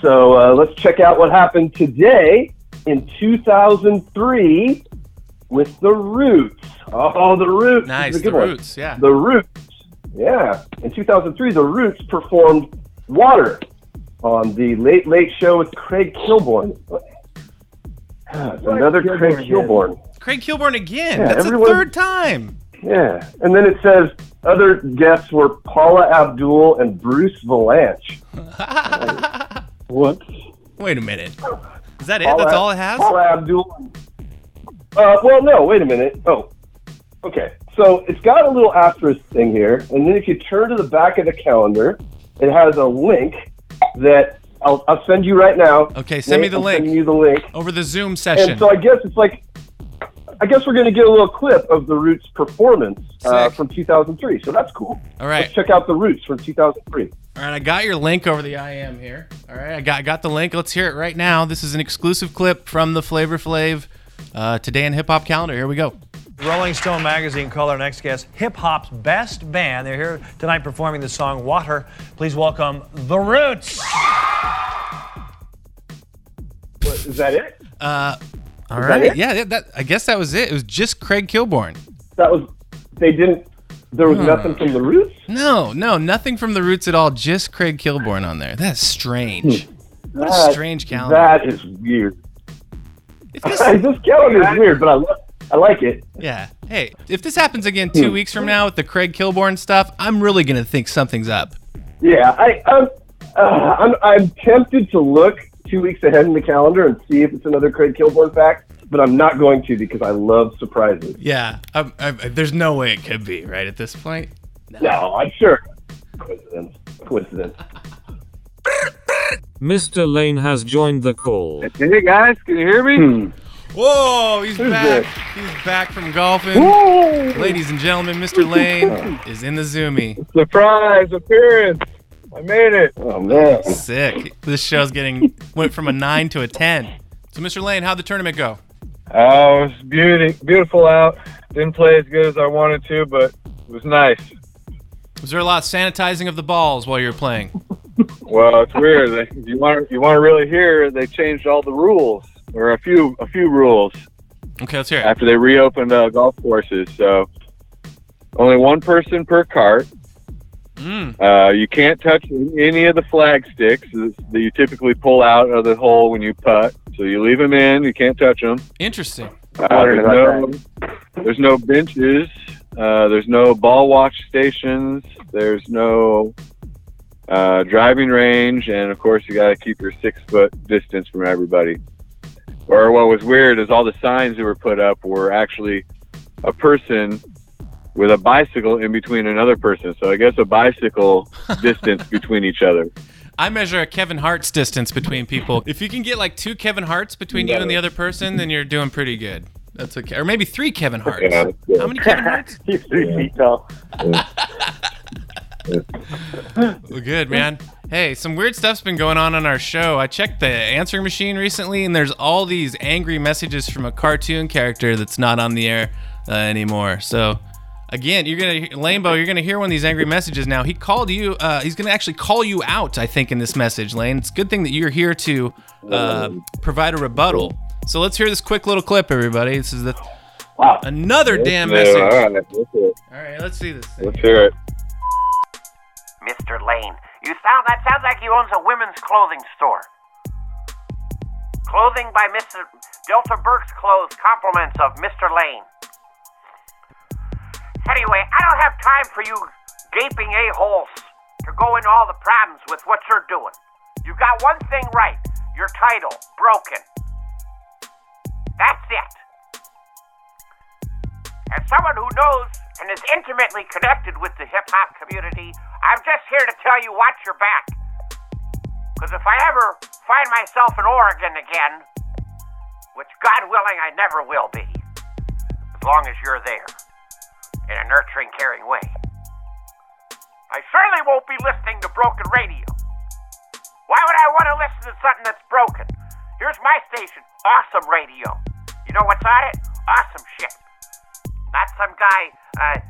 So uh, let's check out what happened today in 2003 with the Roots. Oh, the Roots. Nice, The one. Roots, yeah. The Roots. Yeah. In 2003, the Roots performed Water on the Late Late Show with Craig Kilborn. It's another Craig Kilborn. Craig Kilborn again. Yeah, That's everyone- the third time. Yeah. And then it says other guests were Paula Abdul and Bruce Vilanch. [laughs] what? Wait a minute. Is that it? That's all it has? Paula Abdul. Uh, well, no, wait a minute. Oh, okay. So it's got a little asterisk thing here, and then if you turn to the back of the calendar, it has a link that I'll, I'll send you right now. Okay, send me the I'm link. You the link. Over the Zoom session. And so I guess it's like, I guess we're going to get a little clip of the Roots performance uh, from 2003. So that's cool. All right. Let's check out the Roots from 2003. All right, I got your link over the IM here. All right, I got I got the link. Let's hear it right now. This is an exclusive clip from the Flavor Flav uh, Today in Hip Hop calendar. Here we go. Rolling Stone magazine called our next guest hip hop's best band. They're here tonight performing the song Water. Please welcome The Roots. What, is that it? Uh, all Is that right, it? yeah, yeah, that I guess that was it. It was just Craig Kilborn. That was, they didn't, there was Huh. nothing from the Roots? No, no, nothing from the Roots at all. Just Craig Kilborn on there. That's strange. What a strange calendar. That is weird. this- [laughs] this calendar is weird, but I, lo- I like it. Yeah. Hey, if this happens again two Hmm. weeks from now with the Craig Kilborn stuff, I'm really gonna think something's up. Yeah, I, I'm, uh, I'm, I'm tempted to look two weeks ahead in the calendar and see if it's another Craig Kilborn fact, but I'm not going to because I love surprises. Yeah. I'm, i there's no way it could be right at this point. No, I'm sure. Coincidence. Coincidence. [laughs] Mr. Lane has joined the call. Hey guys, can you hear me? Whoa, he's Who's back. this? He's back from golfing. Woo! Ladies and gentlemen, Mr. Lane is in the Zoomy. Surprise appearance. I made it. Oh man. Sick. This show's getting went from a nine to a ten. So, Mr. Lane, how'd the tournament go? Oh, it was beauty, beautiful out. Didn't play as good as I wanted to, but it was nice. Was there a lot of sanitizing of the balls while you were playing? Well, it's weird. They- You want you want to really hear? They changed all the rules. Or a few a few rules Okay, let's hear it. after they reopened uh, golf courses. So only one person per cart. Mm. Uh, you can't touch any of the flag sticks that you typically pull out of the hole when you putt. So you leave them in. You can't touch them. Interesting. Uh, there's no there's no benches. Uh, there's no ball watch stations. There's no uh, driving range, and of course you got to keep your six foot distance from everybody. Or what was weird is all the signs that were put up were actually a person with a bicycle in between another person. So I guess a bicycle [laughs] distance between each other. I measure a Kevin Hart's distance between people. If you can get like two Kevin Harts between you and the other person, then you're doing pretty good. That's okay. Or maybe three Kevin Harts. Yeah, good. How many Kevin Harts? [laughs] He's three feet tall. [laughs] Well, good, man. Hey, some weird stuff's been going on on our show. I checked the answering machine recently, and there's all these angry messages from a cartoon character that's not on the air uh, anymore. So, again, you're gonna Lanebo, you're gonna hear one of these angry messages now. He called you. Uh, he's gonna actually call you out. I think in this message, Lane. It's a good thing that you're here to uh, provide a rebuttal. So let's hear this quick little clip, everybody. This is the wow. another damn message. all right, let's hear it. All right, let's see this. Thing. Let's hear it. Mr. Lane, you sound that sounds like he owns a women's clothing store. Clothing by Mr. Delta Burke's Clothes, compliments of Mr. Lane. Anyway, I don't have time for you gaping a-holes to go into all the problems with what you're doing. You got one thing right. Your title, broken. That's it. As someone who knows and is intimately connected with the hip hop community, I'm just here to tell you watch your back. Because if I ever find myself in Oregon again, which God willing I never will be, as long as you're there in a nurturing, caring way, I certainly won't be listening to broken radio. Why would I want to listen to something that's broken? Here's my station, Awesome Radio. You know what's on it? Awesome shit. Not some guy uh,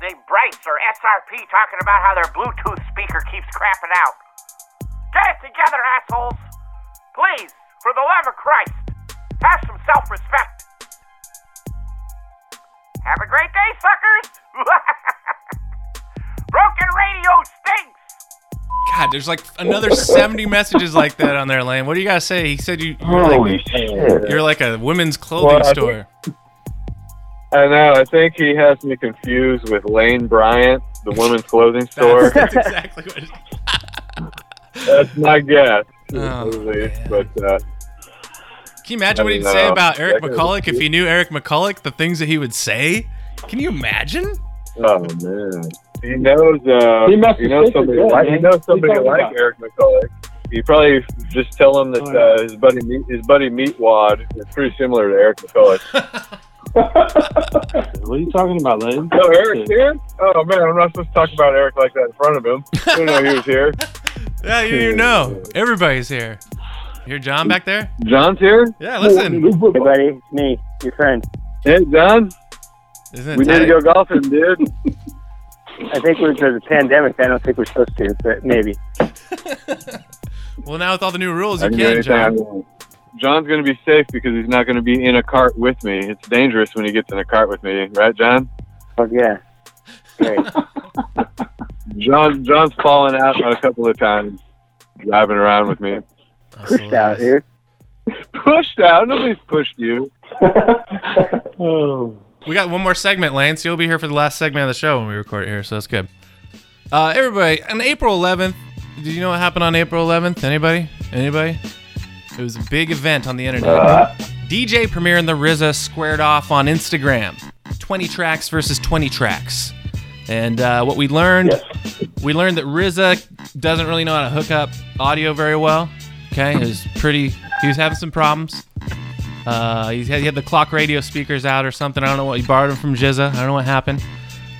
named Bryce or SRP talking about how their Bluetooth speaker keeps crapping out. Get it together, assholes! Please, for the love of Christ, have some self respect. Have a great day, suckers! [laughs] Broken radio stinks! God, there's like another 70 messages like that on there, Lane. What do you guys say? He said you, you're, Holy like, shit. you're like a women's clothing Well, I store. I know. I think he has me confused with Lane Bryant, the women's clothing store. That's [laughs] exactly what it [laughs] is. That's my guess, Oh, at least. But uh, Can you imagine I what he'd don't say about Eric That McCulloch if he knew Eric McCulloch, the things that he would say? Can you imagine? oh man, he knows. Uh, He must he knows somebody good, like he knows somebody like about? Eric McCulloch. You probably just tell him that uh, his buddy Meat, his buddy Meatwad is pretty similar to Eric McCulloch. [laughs] [laughs] What are you talking about, Lane? oh, Eric's here? Oh man, I'm not supposed to talk about Eric like that in front of him. I didn't know he was here. [laughs] Yeah, you, you know. Everybody's here. You hear John back there? John's here. Yeah, listen. Hey, buddy, it's me, your friend. Hey, John. Isn't it We need to go golfing, dude. [laughs] I think we're because of the pandemic. I don't think we're supposed to, but maybe. Well, now with all the new rules, I you can do can, I John. Want. John's going to be safe because he's not going to be in a cart with me. It's dangerous when he gets in a cart with me, right, John? Oh yeah. Great. [laughs] John John's fallen out on a couple of times driving around with me. Pushed out here. Pushed out? Nobody's pushed you. [laughs] Oh. We got one more segment, Lance. you'll be here for the last segment of the show when we record it here, so that's good. Uh, everybody, on April 11th, did you know what happened on April 11th? Anybody? Anybody? It was a big event on the internet. Uh. DJ Premier and the RZA squared off on Instagram. 20 tracks versus 20 tracks. And uh, what we learned, we learned that RZA doesn't really know how to hook up audio very well. Okay, it was pretty. He was having some problems. Uh, he had, he had the clock radio speakers out or something. I don't know what he borrowed them from GZA. I don't know what happened.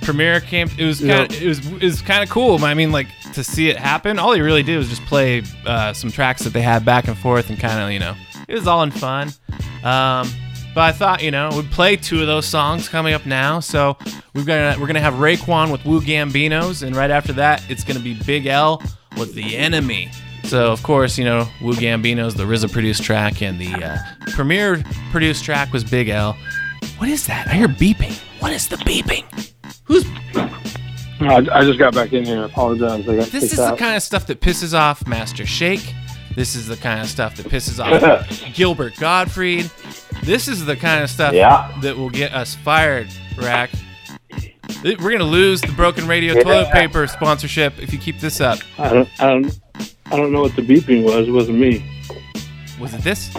Premier came. It was kind of it was it was kind of cool. I mean, like to see it happen. All he really did was just play uh, some tracks that they had back and forth and kind of you know it was all in fun. Um, but I thought you know we'd play two of those songs coming up now. So we've got we're gonna have Raekwon with Wu Gambinos, and right after that it's gonna be Big L with The Enemy. So, of course, you know, Wu Gambino's the RZA produced track, and the uh, Premier produced track was Big L. What is that? I hear beeping. What is the beeping? I, I just got back in here. I apologize. I got This kicked is the kind of stuff that pisses off Master Shake. This is the kind of stuff that pisses off [laughs] Gilbert Gottfried. This is the kind of stuff Yeah. that will get us fired, Rack. We're gonna lose the Broken Radio Yeah. toilet paper sponsorship if you keep this up. I don't, I don't, I don't know what the beeping was. It wasn't me. Was it this?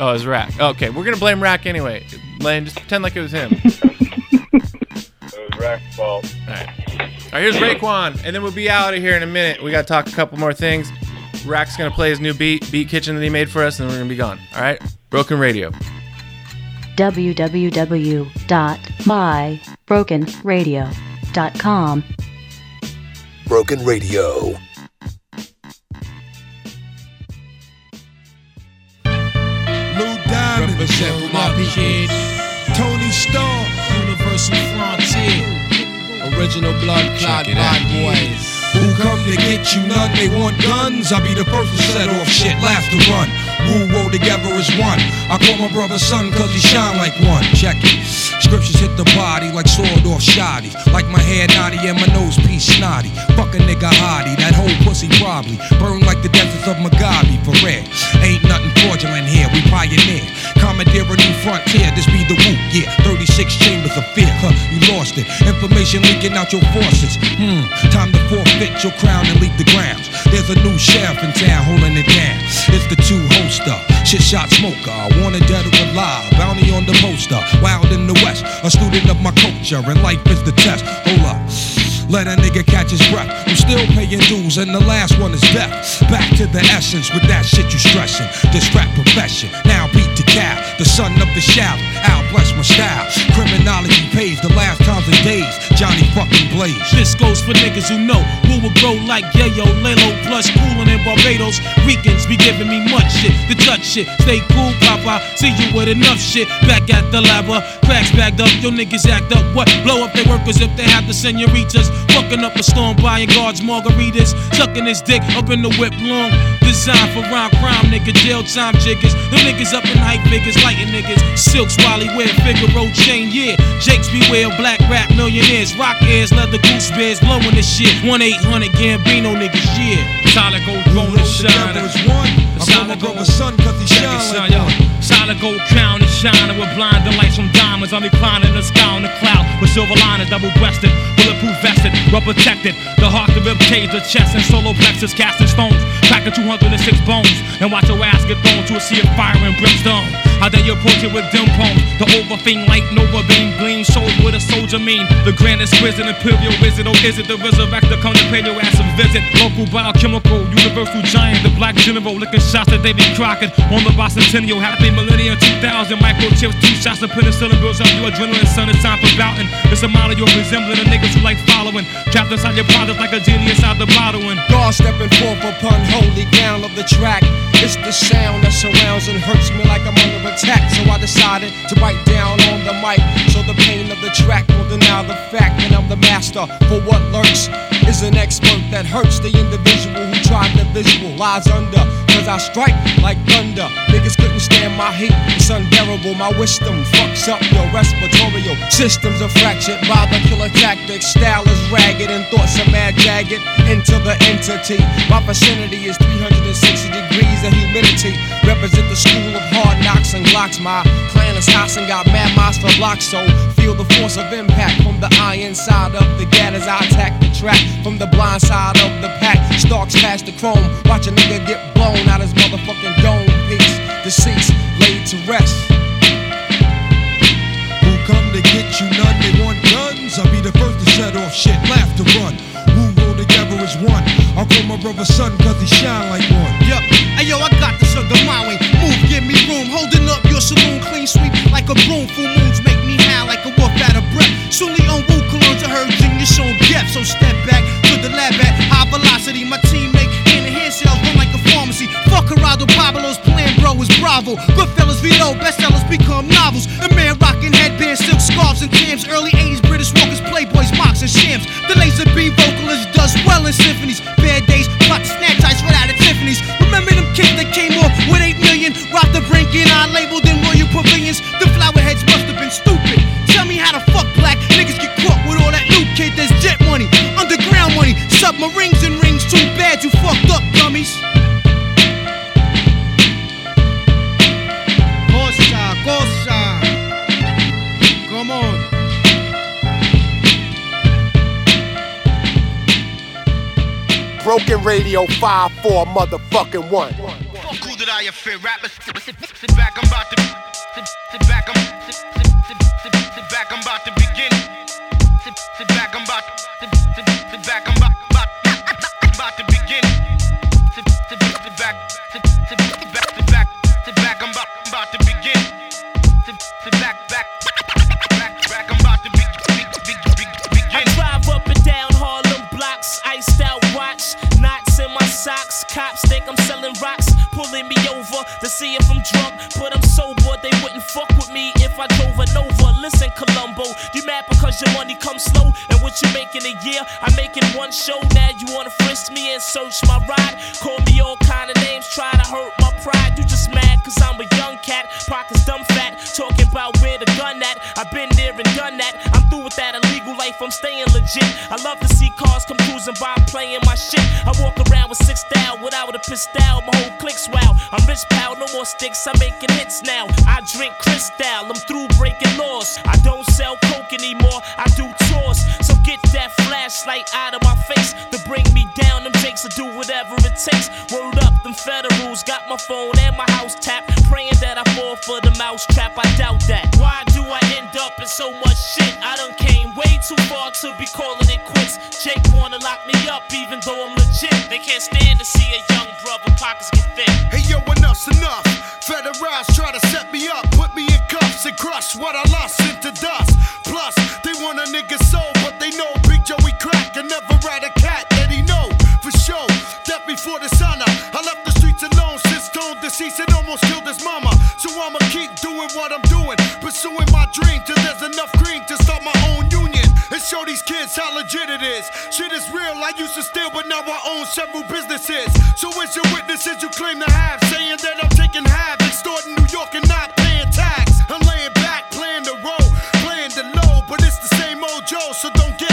Oh, it was Rack. Okay, we're gonna blame Rack anyway. Lane, just pretend like it was him. [laughs] It was Rack's fault. All right. All right, here's Raekwon, and then we'll be out of here in a minute. We got to talk a couple more things. Rack's going to play his new beat, Beat Kitchen that he made for us, and then we're going to be gone. All right? Broken Radio. www.mybrokenradio.com. Broken Radio. Lou Diamond. Represent for my kid. Tony Stark. Universal Frontier. Original blood clot bad boys. Who come to get you none? They want guns. I'll be the first to set off shit, last to run. Roll together as one. I call my brother son cause he shine like one. Check it. Scriptures hit the body like sword off shoddy. Like my hair naughty and my nose piece snotty. Fuck a nigga hottie, that whole pussy probably. Burn like the deserts of Mojave for red. Ain't nothing fraudulent here, we pioneer. Commandeer a new frontier, this be the root, yeah. 36 chambers of fear, huh, you lost it. Information leaking out your forces. Hmm, time to forfeit your crown and leave the grounds. There's a new sheriff in town holding it down. It's the two shit shot smoker. I wanted dead or alive, bounty on the poster. Wild in the west, a student of my culture, and life is the test. Hold up. Let a nigga catch his breath. I'm still paying dues, and the last one is death. Back to the essence with that shit you stressing. This rap profession, now the The son of the shout, I'll bless my style. Criminology pays the last times and days. Johnny fucking Blaze. This goes for niggas who know who will grow like Yayo, Lalo, plus coolin' in Barbados. Ricans be giving me much shit. The Dutch shit, stay cool, Papa. See you with enough shit. Back at the lava, cracks bagged up. Your niggas act up. What? Blow up their workers if they have the senoritas. Fucking up a storm, buying guards margaritas. Sucking his dick up in the whip long. Designed for rhyme crime, nigga. Jail time jiggers. Them niggas up in hype figures, lighting niggas. Silks, Wally, wear Figaro chain, yeah. Jakes beware, black rap millionaires. Rock ears, leather goose bears, blowing this shit. 1 800 Gambino niggas, yeah. Solid gold throne and shine. I call my brother son cause he shine like one. Solid gold crown and shining with blinding lights from diamonds. I'm reclining the sky on the cloud with silver liners, double breasted, bulletproof vested, well protected. The heart, the rib cage, the chest, and solo plexus, casting stones, cracking 206 bones. And watch your ass get thrown to a sea of fire and brimstone. How they approach it with dim poems. The overfame light, nova beam, gleam, shows what a soldier mean. The grand exquisite imperial wizard, or oh, is it the resurrector? Come to pay your ass a visit. Local biochemical, universal giant, the black general, licking shots at Davy Crockett. On the bicentennial, happy millennium 2000. Microchips, two shots of penicillin builds up your adrenaline. Son, it's time for bouting. It's a model you're resembling, the niggas who like following. Trapped inside your products like a genie out the bottle. And God stepping forth upon holy ground of the track. It's the sound that surrounds and hurts me like I'm under attack. So I decided to write down on the mic. So the pain of the track will deny the fact that I'm the master. For what lurks is an expert that hurts the individual who tried the visual. Lies under, cause I strike like thunder. Niggas couldn't stand my heat, it's unbearable. My wisdom fucks up your respiratory systems are fractured by the killer tactics. Style is ragged and thoughts are mad jagged into the entity. My vicinity is 360 degrees of humidity. Represent the school of hard knocks and glocks. My clan is house and got mad monster blocks. So feel the force of impact from the iron side of the gat as I attack the track. From the blind side of the pack, stalks past the chrome. Watch a nigga get blown out his motherfucking dome piece. Deceased, laid to rest. Who come to get you none? They want guns. I'll be the first to set off shit, laugh to run. Who roll together as one? I'll call my brother son cause he shine like one. Yup, hey yo, I got the sugar my way. Move, give me room. Holding up your saloon, clean sweep like a broom. Full moons Soonly on Wu I heard genius on depth. So step back to the lab at high velocity. My teammate hand the hand sales run like a pharmacy. Fuck Geraldo Pablo's plan, bro, is Bravo. Goodfellas Vito, bestsellers become novels. The man rocking headbands, silk scarves, and Tams. Early 80s British walkers, playboys, mocks, and shams. The laser beam vocalist does well in symphonies. Bad days, plot to snatch ice right out of Tiffany's. Remember them kids that came off with 8 million? Robbed the brink and I labeled them royal pavilions. The fucked up, dummies. Cosa, cosa. Come on. Broken Radio 5 4 motherfucking 1. Fuck who did I offend? Rappers, sit, sit, sit back, I'm about to. Sit, sit back, I'm. Selling rocks, pulling me over to see if I'm drunk. But I'm sober, they wouldn't fuck with me if I drove a Nova. Listen, Columbo, you mad because your money comes slow? And what you make in a year? I'm making one show. Now you wanna frisk me and search my ride? Call me all kind of names, try to hurt my pride. You just mad cause I'm a young cat, pockets dumb fat. Talking about where the gun at. I've been there and done that. I'm through with that illegal life, I'm staying legit. I love to see cars come cruising by playing my shit. I walk around with six style without a pistol. My whole clique's wow. I'm rich pal, no more sticks. I'm making hits now. I drink crystal, I'm through breaking laws. I don't sell coke anymore, I do tours. So get that flashlight out of my face to bring me down. Them jakes will do whatever it takes. Word up, them federals got my phone and my house tapped. Praying that I fall for the mouse trap, I doubt that. Why do I end up in so much shit? I done came way too far to be calling it quits. Jake wanna lock me up even though I'm legit. They can't stand to see a young brother pockets get thin. Hey yo, enough's enough. Federals try to set me up, put me in cuffs and crush what I lost into dust. Plus, they want a nigga soul, but they know Big Joey crack and never ride a cat that he know for sure. Death before dishonor. I left the streets alone since Tone deceased and almost killed his mama. So I'ma keep doing what I'm doing, pursuing my dream till there's enough green to start my own union and show these kids how legit it is. Shit is real. I used to steal, but now I own several businesses. So where's your witnesses you claim to have, saying that I'm taking half, extorting New York and not paying tax? I'm laying back, playing the role, Joe, so don't get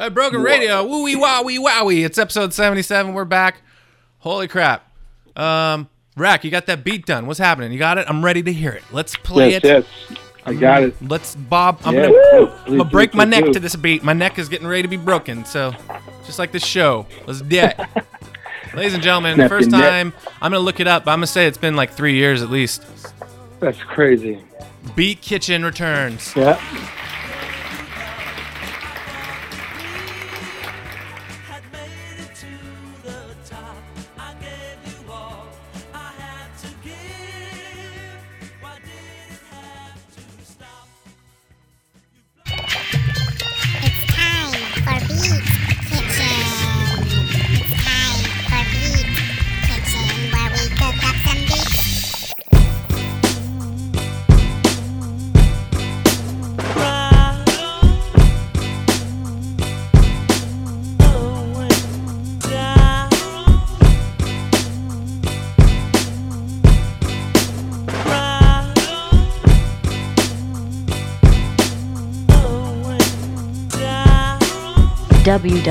Uh, Broken Radio, woo wee wowie wowie. It's episode 77. We're back. Holy crap. Um, Rack, you got that beat done. What's happening? You got it? I'm ready to hear it. Let's play Yes, it. yes. I got it. Let's Bob. I'm Yeah. gonna, Woo! I'm gonna break my neck to this beat. My neck is getting ready to be broken. So, just like this show, let's do it. [laughs] Ladies and gentlemen, Snap first neck. time. I'm gonna look it up. I'm gonna say it's been like three years at least. That's crazy. Beat Kitchen returns. Yeah.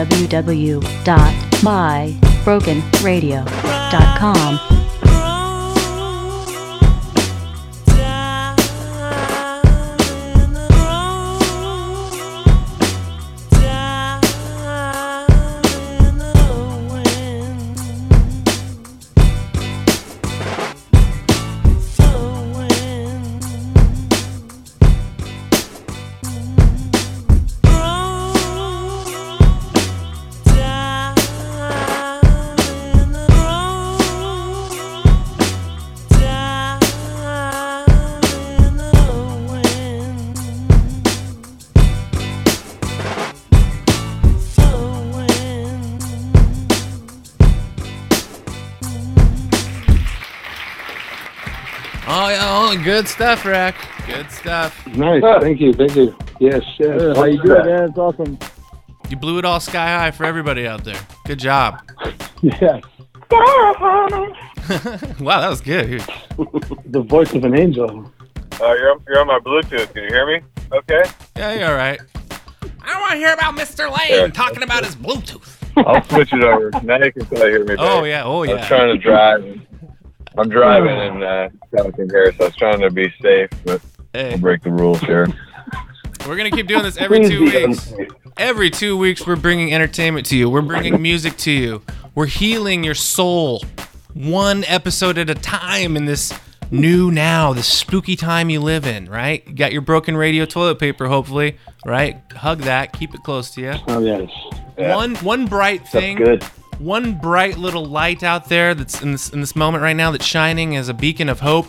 www.mybrokenradio.com. good stuff, Rack. Good stuff. Nice. Thank you. Thank you. Yes. yes. How you doing, man? It's awesome. You blew it all sky high for everybody out there. Good job. [laughs] Yes. [laughs] wow, that was good. [laughs] the voice of an angel. Uh, you're, you're on my Bluetooth. Can you hear me? Okay. Yeah, you're all right. I don't want to hear about Mr. Lane talking about his Bluetooth. I'll switch it over. Now you can probably hear me. Oh, better. yeah. Oh, yeah. I yeah. was trying to drive. I'm driving and uh, kind can so I was trying to be safe, but Hey. I'll break the rules here. We're gonna keep doing this every two weeks. Every two weeks, we're bringing entertainment to you. We're bringing music to you. We're healing your soul, one episode at a time in this new now, this spooky time you live in. Right? You got your broken radio toilet paper, hopefully. Right? Hug that. Keep it close to you. Oh yes. One one bright thing. That's good. One bright little light out there that's in this in this moment right now that's shining as a beacon of hope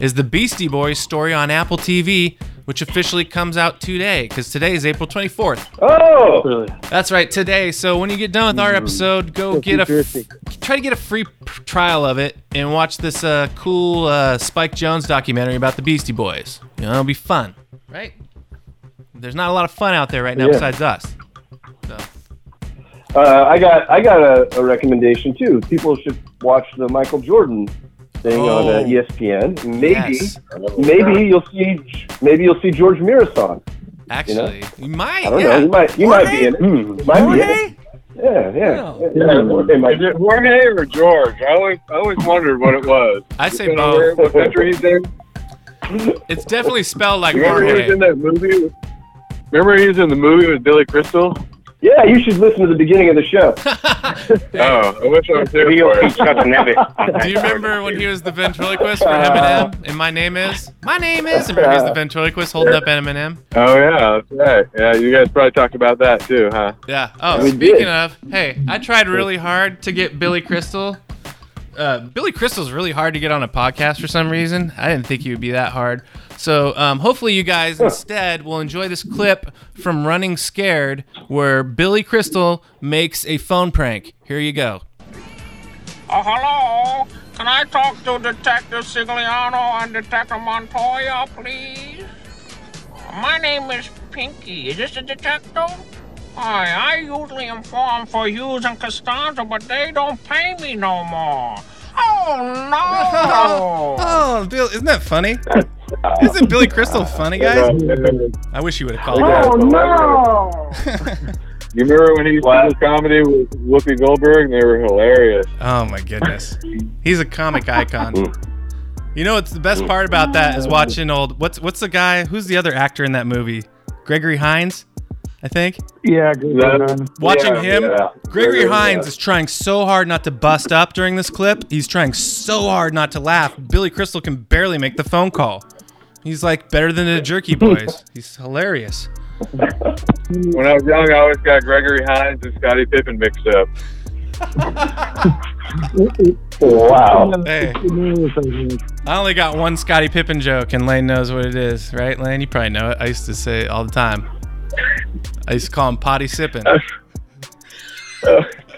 is the Beastie Boys story on Apple TV, which officially comes out today because today is April 24th. Oh, really? That's right, today. So when you get done with our episode, go get a futuristic. f- try to get a free trial of it and watch this uh, cool uh, Spike Jonze documentary about the Beastie Boys. You know, it'll be fun, right? There's not a lot of fun out there right now Yeah. besides us. Uh, I got I got a, a recommendation too. People should watch the Michael Jordan thing on uh, Oh. ESPN. Maybe Yes. maybe you'll see maybe you'll see George Muresan. Actually, you might. I don't yeah. know. You might you might be in it. You might be in it. Yeah, yeah. Oh. yeah. It Is it Jorge or George? I always, I always wondered what it was. [laughs] I say You where- both. What country he's in? It's definitely spelled like Remember he was in that movie? Remember he was in the movie with Billy Crystal? Yeah, you should listen to the beginning of the show. [laughs] Oh, I wish I was there for it. Do you remember when he was the ventriloquist for Eminem? And my name is? My name is. Remember he was the ventriloquist holding up Eminem? Oh yeah, that's right. Yeah, you guys probably talked about that too, huh? Yeah. Oh, We speaking did. of, hey, I tried really hard to get Billy Crystal. Uh, Billy Crystal's really hard to get on a podcast for some reason. I didn't think he would be that hard. So um, hopefully you guys instead will enjoy this clip from Running Scared where Billy Crystal makes a phone prank. Here you go. Oh, hello. Can I talk to Detective Sigliano and Detective Montoya, please? My name is Pinky. Is this a detective? Hi, I usually inform for Hughes and Costanzo, but they don't pay me no more. Oh, no! Oh, Bill, isn't that funny? Isn't Billy Crystal funny, guys? I wish you would have called. Oh, no! [laughs] You remember when he used to do comedy with Whoopi Goldberg? They were hilarious. Oh my goodness, he's a comic icon. You know what's the best part about that is watching old. What's what's the guy? Who's the other actor in that movie? Gregory Hines, I think. Yeah, good. Watching Yeah, him, yeah. Gregory Yeah. Hines is trying so hard not to bust up during this clip. He's trying so hard not to laugh. Billy Crystal can barely make the phone call. He's like better than the Jerky [laughs] Boys. He's hilarious. [laughs] When I was young, I always got Gregory Hines and Scottie Pippen mixed up. [laughs] Wow. Hey. I only got one Scottie Pippen joke, and Lane knows what it is, right, Lane? You probably know it. I used to say it all the time. I used to call him potty sipping.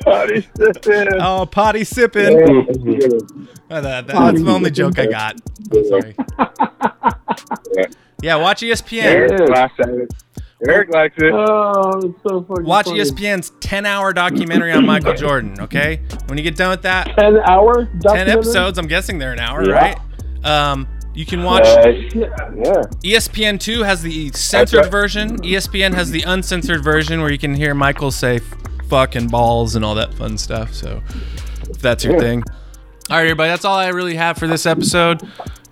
Potty sipping. Oh, potty sipping. Oh, that- that- that's the only joke I got. I'm sorry. Yeah, watch ESPN. Eric laughs at it. Eric likes it. Oh, it's so fucking Watch funny. ESPN's 10 hour documentary on Michael Jordan, okay? When you get done with that, 10 hour 10 episodes, I'm guessing they're an hour, Yeah. right? Um, you can watch. Uh, yeah. ESPN 2 has the censored version. E ESPN has the uncensored version where you can hear Michael say fucking balls and all that fun stuff. So if that's your Yeah. thing. All right, everybody, that's all I really have for this episode.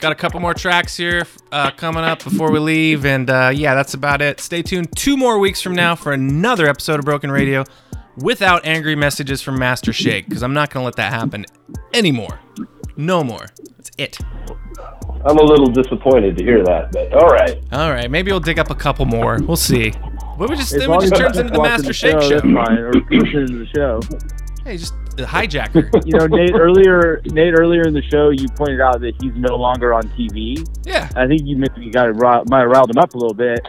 Got a couple more tracks here uh, coming up before we leave. And uh, yeah, that's about it. Stay tuned two more weeks from now for another episode of Broken Radio without angry messages from Master Shake because I'm not going to let that happen anymore. No more. That's it. I'm a little disappointed to hear that, but all right. All right, maybe we'll dig up a couple more. We'll see. What we just As then long it just as turns you're into the Master the Shake show, show. that's fine, or listening to the show. Hey, just a hijacker. [laughs] you know, Nate earlier, Nate earlier in the show, you pointed out that he's no longer on TV. Yeah. I think you maybe got riled, might have riled him up a little bit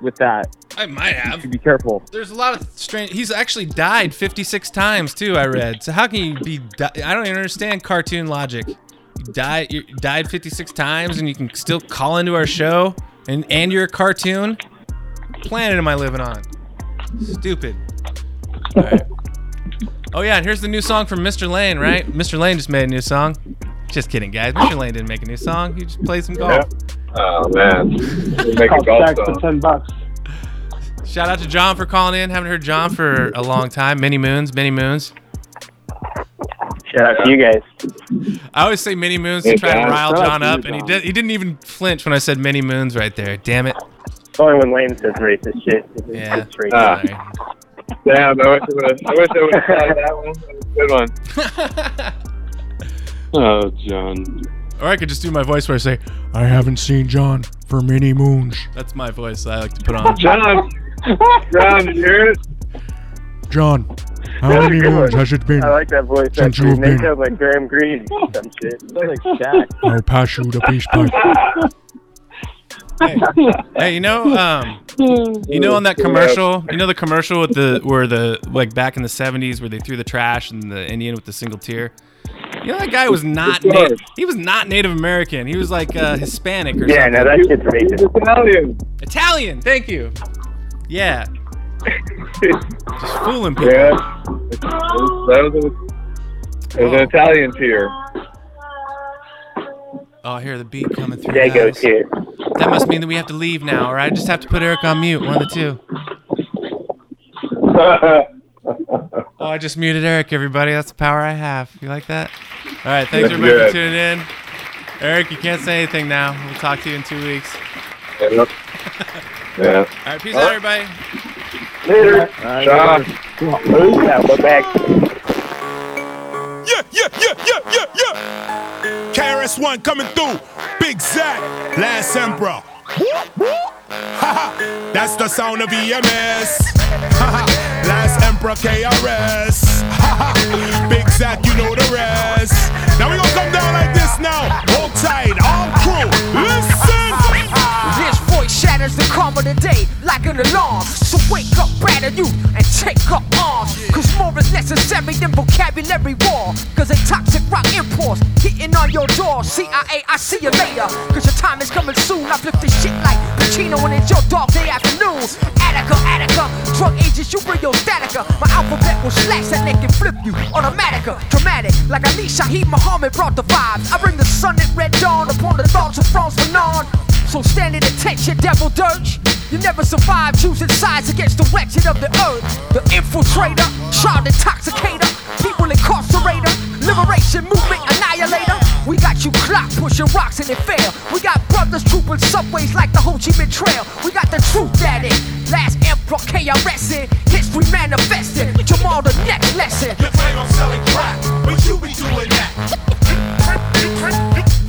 with that. I might have. You be careful. There's a lot of strange. He's actually died 56 times too. I read. So how can you be? Di- I don't even understand cartoon logic. You died you died 56 times and you can still call into our show and and you're a cartoon. What planet am I living on? Stupid. All right. Oh yeah, and here's the new song from Mr. Lane, right? Mr. Lane just made a new song. Just kidding, guys. Mr. Lane didn't make a new song. He just played some golf. Oh man, We're making Call golf Stack for ten bucks. Shout out to John for calling in. Haven't heard John for a long time. Many moons, many moons. Shout out to you guys. I always say many moons to Hey, try to rile John to you, up, and he did. He didn't even flinch when I said many moons right there. Damn it. Only when Lane says racist shit. It's Yeah. it's racist. Ah. Damn, I wish I would have. I wish I would have tried that one. That was a good one. [laughs] Oh, John. Or I could just do my voice where I say, I haven't seen John for many moons. "That's my voice I like to put on." John, John, did you hear it? John, how That's many moons one. has it been? I like that voice. since Actually, you've it makes been- sound like Graham Greene. Some shit. Sounds like Shaq. [laughs] I'll pass you the peace pipe. hey, you know, um, you know, on that commercial, you know the commercial with the where the like back in the '70s where they threw the trash and the Indian with the single tear. You know that guy was not native. He was not Native American. He was like uh, Hispanic or Yeah, something. no, that shit's racist. Italian. Italian. Thank you. Yeah. [laughs] Just fooling people. Yeah. That was, a, it was an Italian tier. Oh, I hear the beat coming through. Dago guys. tier. That must mean that we have to leave now, or I just have to put Eric on mute. One of the two. [laughs] Oh, I just muted Eric, everybody. That's the power I have. You like that? All right. Thanks, That's everybody, good. for tuning in. Eric, you can't say anything now. We'll talk to you in two weeks. Yep. [laughs] Yeah. All right. Peace out, everybody. Later. Ciao. Peace out. We're back. Yeah, yeah, yeah, yeah, yeah, yeah. KRS-One coming through. Big Zack, Last Emperor. That's the sound of EMS. Haha, Last Emperor KRS. Haha, Big Zack, you know the rest. Now we gonna come down like this now. Hold tight, all crew, listen. This voice shatters the calm of the day like an alarm. So wake up, batter you, and take up arms. Cause more is necessary than vocabulary war. Cause a toxic rock impulse hitting on your door. CIA, I see you later. Cause your time is coming soon. I flip this shit like Pacino when it's your dog day afternoon. Attica, Attica, drug agents, you bring your statica. My alphabet will slash that neck and flip you. Automatica, dramatic, like Ali Shaheed Muhammad brought the vibes. I bring the sun at red dawn upon the thoughts of Frantz Fanon. So stand at attention, devil dirge. You never survive choosing sides against the wretched of the earth. The infiltrator, child intoxicator, people incarcerator, liberation movement annihilator. We got you clock pushing rocks and it fail. We got brothers trooping subways like the Ho Chi Minh Trail. We got the truth that it. Last emperor KRS in history manifested. Jamal the next lesson. You claim I'm selling crack, but you be doing that. [laughs]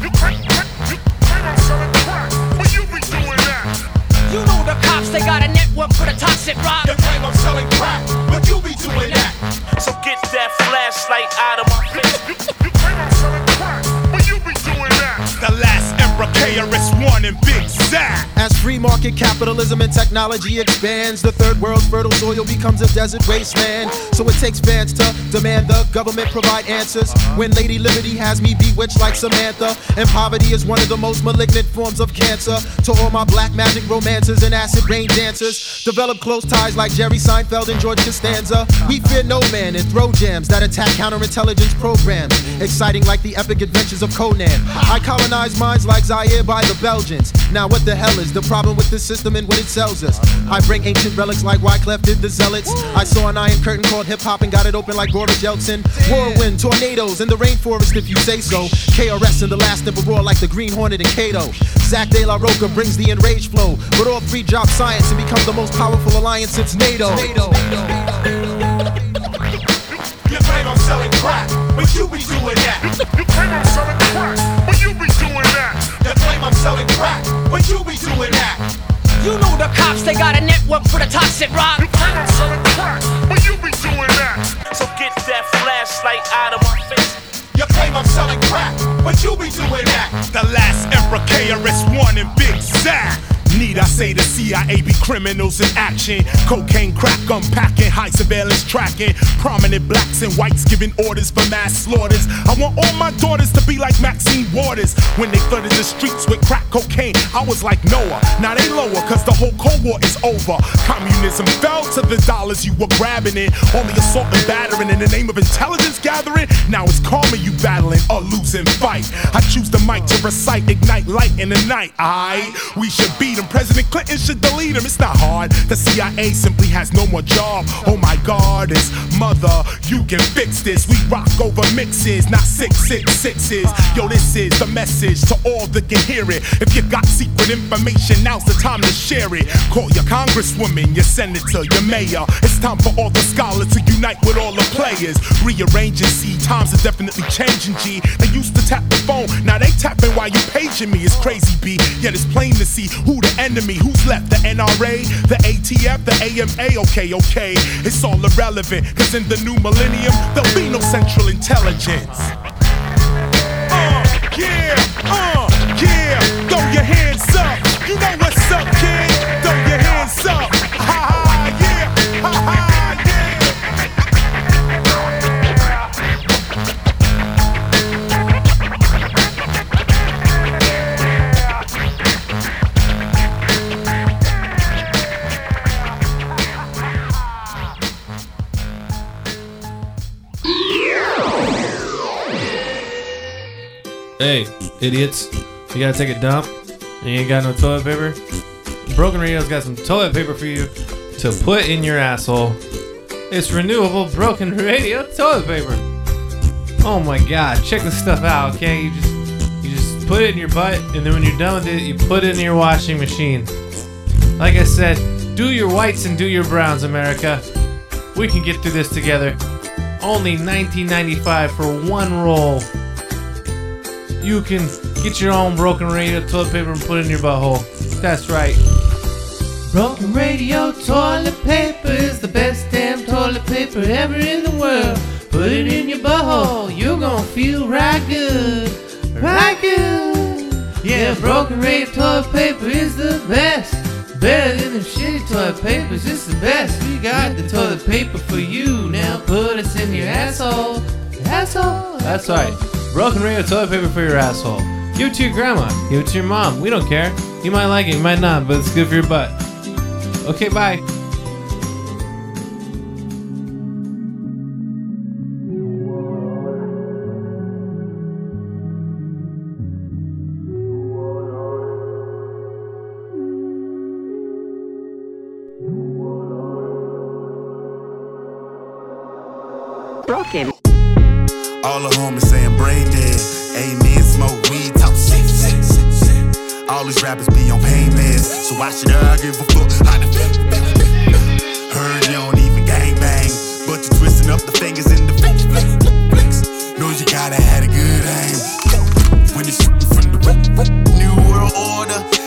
know the cops, they got a network for the toxic rock. You claim I'm selling crack, but you be doing that. So get that flashlight out of my face. You, you claim I'm selling crack, but you be doing that. The last emperor KRS-One and Big Zack. As free market capitalism and technology expands, the third world's fertile soil becomes a desert wasteland. So it takes fans to demand the government provide answers. When Lady Liberty has me bewitched like Samantha, and poverty is one of the most malignant forms of cancer. To all my black magic romances and acid rain dancers, develop close ties like Jerry Seinfeld and George Costanza. We fear no man and throw jams that attack counterintelligence programs, exciting like the epic adventures of Conan. I colonize minds like Zaire by the Belgians. Now what the hell is the problem with this system and what it sells us? I bring ancient relics like Wyclef did the Zealots. I saw an iron curtain called hip hop and got it open like Boris Yeltsin. Whirlwind, tornadoes in the rainforest if you say so. KRS and the last emperor like the Green Hornet and Kato. Zack de la Rocha brings the enraged flow, but all three drop science and become the most powerful alliance since NATO. You claim I'm selling crack, but you be doing that. You claim I'm selling crack, but you be doing You claim I'm selling crack, but you be doing that. You know the cops, they got a network for the toxic rock. You claim I'm selling crack, but you be doing that. So get that flashlight out of my face. You claim I'm selling crack, but you be doing that. The last emperor KRS-One and Big Zack. Need I say the CIA be criminals in action. Cocaine crack unpacking, high surveillance tracking. Prominent blacks and whites giving orders for mass slaughters. I want all my daughters to be like Maxine Waters. When they flooded the streets with crack cocaine, I was like Noah. Now they lower, cause the whole Cold War is over. Communism fell to the dollars you were grabbing it. Only assault and battering in the name of intelligence gathering. Now it's karma you battling a losing fight. I choose the mic to recite, ignite light in the night. I we should beat President Clinton should delete him. It's not hard. The CIA simply has no more job. Oh my God, it's mother. You can fix this. We rock over mixes, not six six sixes. Yo, this is the message to all that can hear it. If you got secret information, now's the time to share it. Call your congresswoman, your senator, your mayor. It's time for all the scholars to unite with all the players. Rearrange Rearranging, see, times are definitely changing, G. They used to tap the phone, now they tapping while you paging me. It's crazy, B. Yet it's plain to see who the enemy, who's left. The NRA, the ATF, the AMA. Okay, okay. It's all irrelevant, cause in the new millennium, there'll be no central intelligence. Uh, yeah, uh, yeah. Throw your hands up. You know what's up, kid. Throw your hands up. Hey, idiots. You gotta take a dump and you ain't got no toilet paper? Broken Radio's got some toilet paper for you to put in your asshole. It's renewable Broken Radio toilet paper. Oh my god, check this stuff out, okay? You just you just put it in your butt and then when you're done with it, you put it in your washing machine. Like I said, do your whites and do your browns, America. We can get through this together. Only 19.95 for one roll. You can get your own broken radio toilet paper and put it in your butthole. That's right. Broken radio toilet paper is the best damn toilet paper ever in the world. Put it in your butthole, you're gonna feel right good. Right good. Yeah, broken radio toilet paper is the best. Better than the shitty toilet papers, it's the best. We got the toilet paper for you. Now put us in your asshole. Asshole. That's right. Broken radio toilet paper for your asshole. Give it to your grandma. Give it to your mom. We don't care. You might like it, you might not, but it's good for your butt. Okay, bye. Broken. All the homies rappers be on pain meds, so why should I give a fuck? The Heard you don't even gang bang, but you twisting up the fingers in the flick, flick, flick, flicks. Know you gotta have a good aim. When you shooting from the new world order.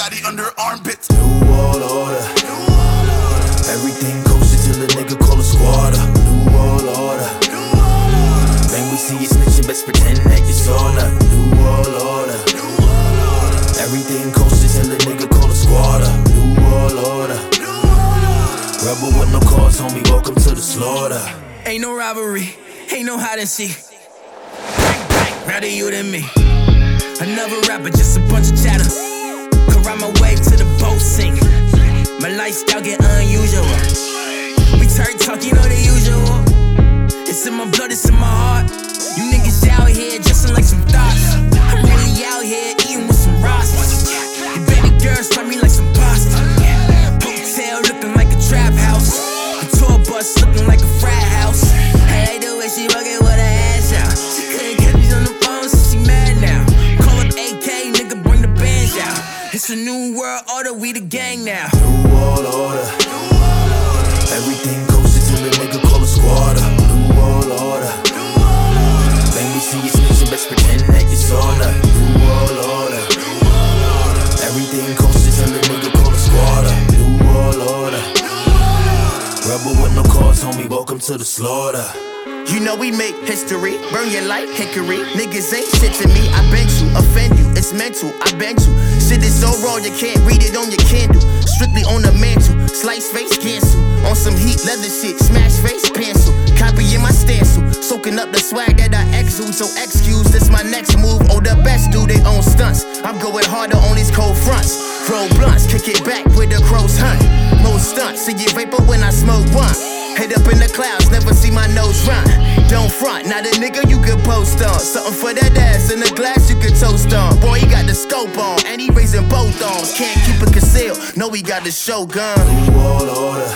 Shotty under armpits. New world order, everything kosher till a nigga call a squatter. New world order, then we see you snitching, best pretend that you saw that. New world order, everything kosher till a nigga call a squatter. New world order. Rebel with no cause, homie, welcome to the slaughter. Ain't no rivalry, ain't no hide and seek. Rather you than me. Another rapper, just a bunch of chatter. Ride my wave to the boat sink. My lifestyle get unusual. We turn talk, you know the usual. It's in my blood, it's in my heart. You niggas out here dressing like some thoughts. new world order, we the gang now. New world order. New world order. Everything goes until the nigga call a squad. New world order. New world order. Let me see your snakes and best pretend that you saw that. New world order. New world order. Everything goes until the nigga call a squad. New world order. Rebel with no cause, homie. Welcome to the slaughter. You know we make history, burn your light, hickory. Niggas ain't shit to me. I bet you offend you it's mental. I bent you. Shit is so raw you can't read it on your candle. Strictly on the mantle, slice face cancel. On some heat leather shit, smash face pencil. Copying my stencil, soaking up the swag that I exude. So excuse this my next move. Oh, the best do they own stunts. I'm going harder on these cold fronts. Roll blunts, kick it back with the crows hunt. Most stunts, see you vapor when I smoke one. Head up in the clouds, never see my nose run. Don't front, not a nigga you could post on. Something for that ass in a glass you could toast on. Boy, he got the scope on, and he raising both arms. Can't keep it concealed, no, he got the show gun. New world order.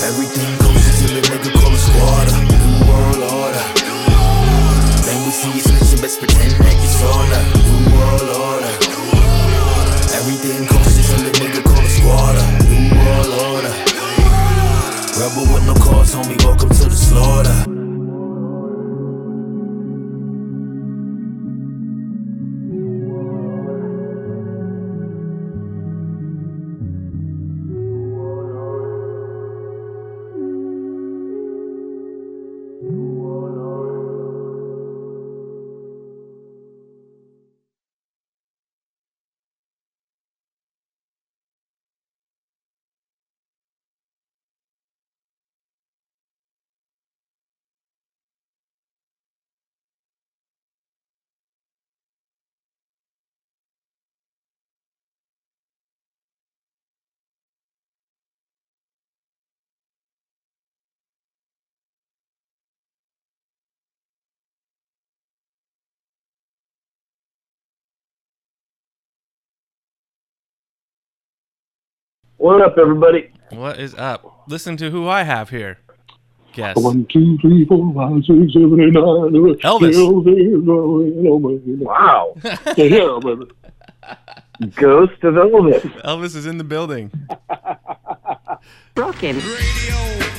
Everything goes until the nigga a squatter. New world order. Then we see you snitching, best pretend that you saw What up, everybody? What is up? Listen to who I have here. Guess. One, two, three, four, five, six, seven, eight, nine. Elvis. Wow. [laughs] yeah, baby. Ghost of Elvis. Elvis is in the building. Broken. Radio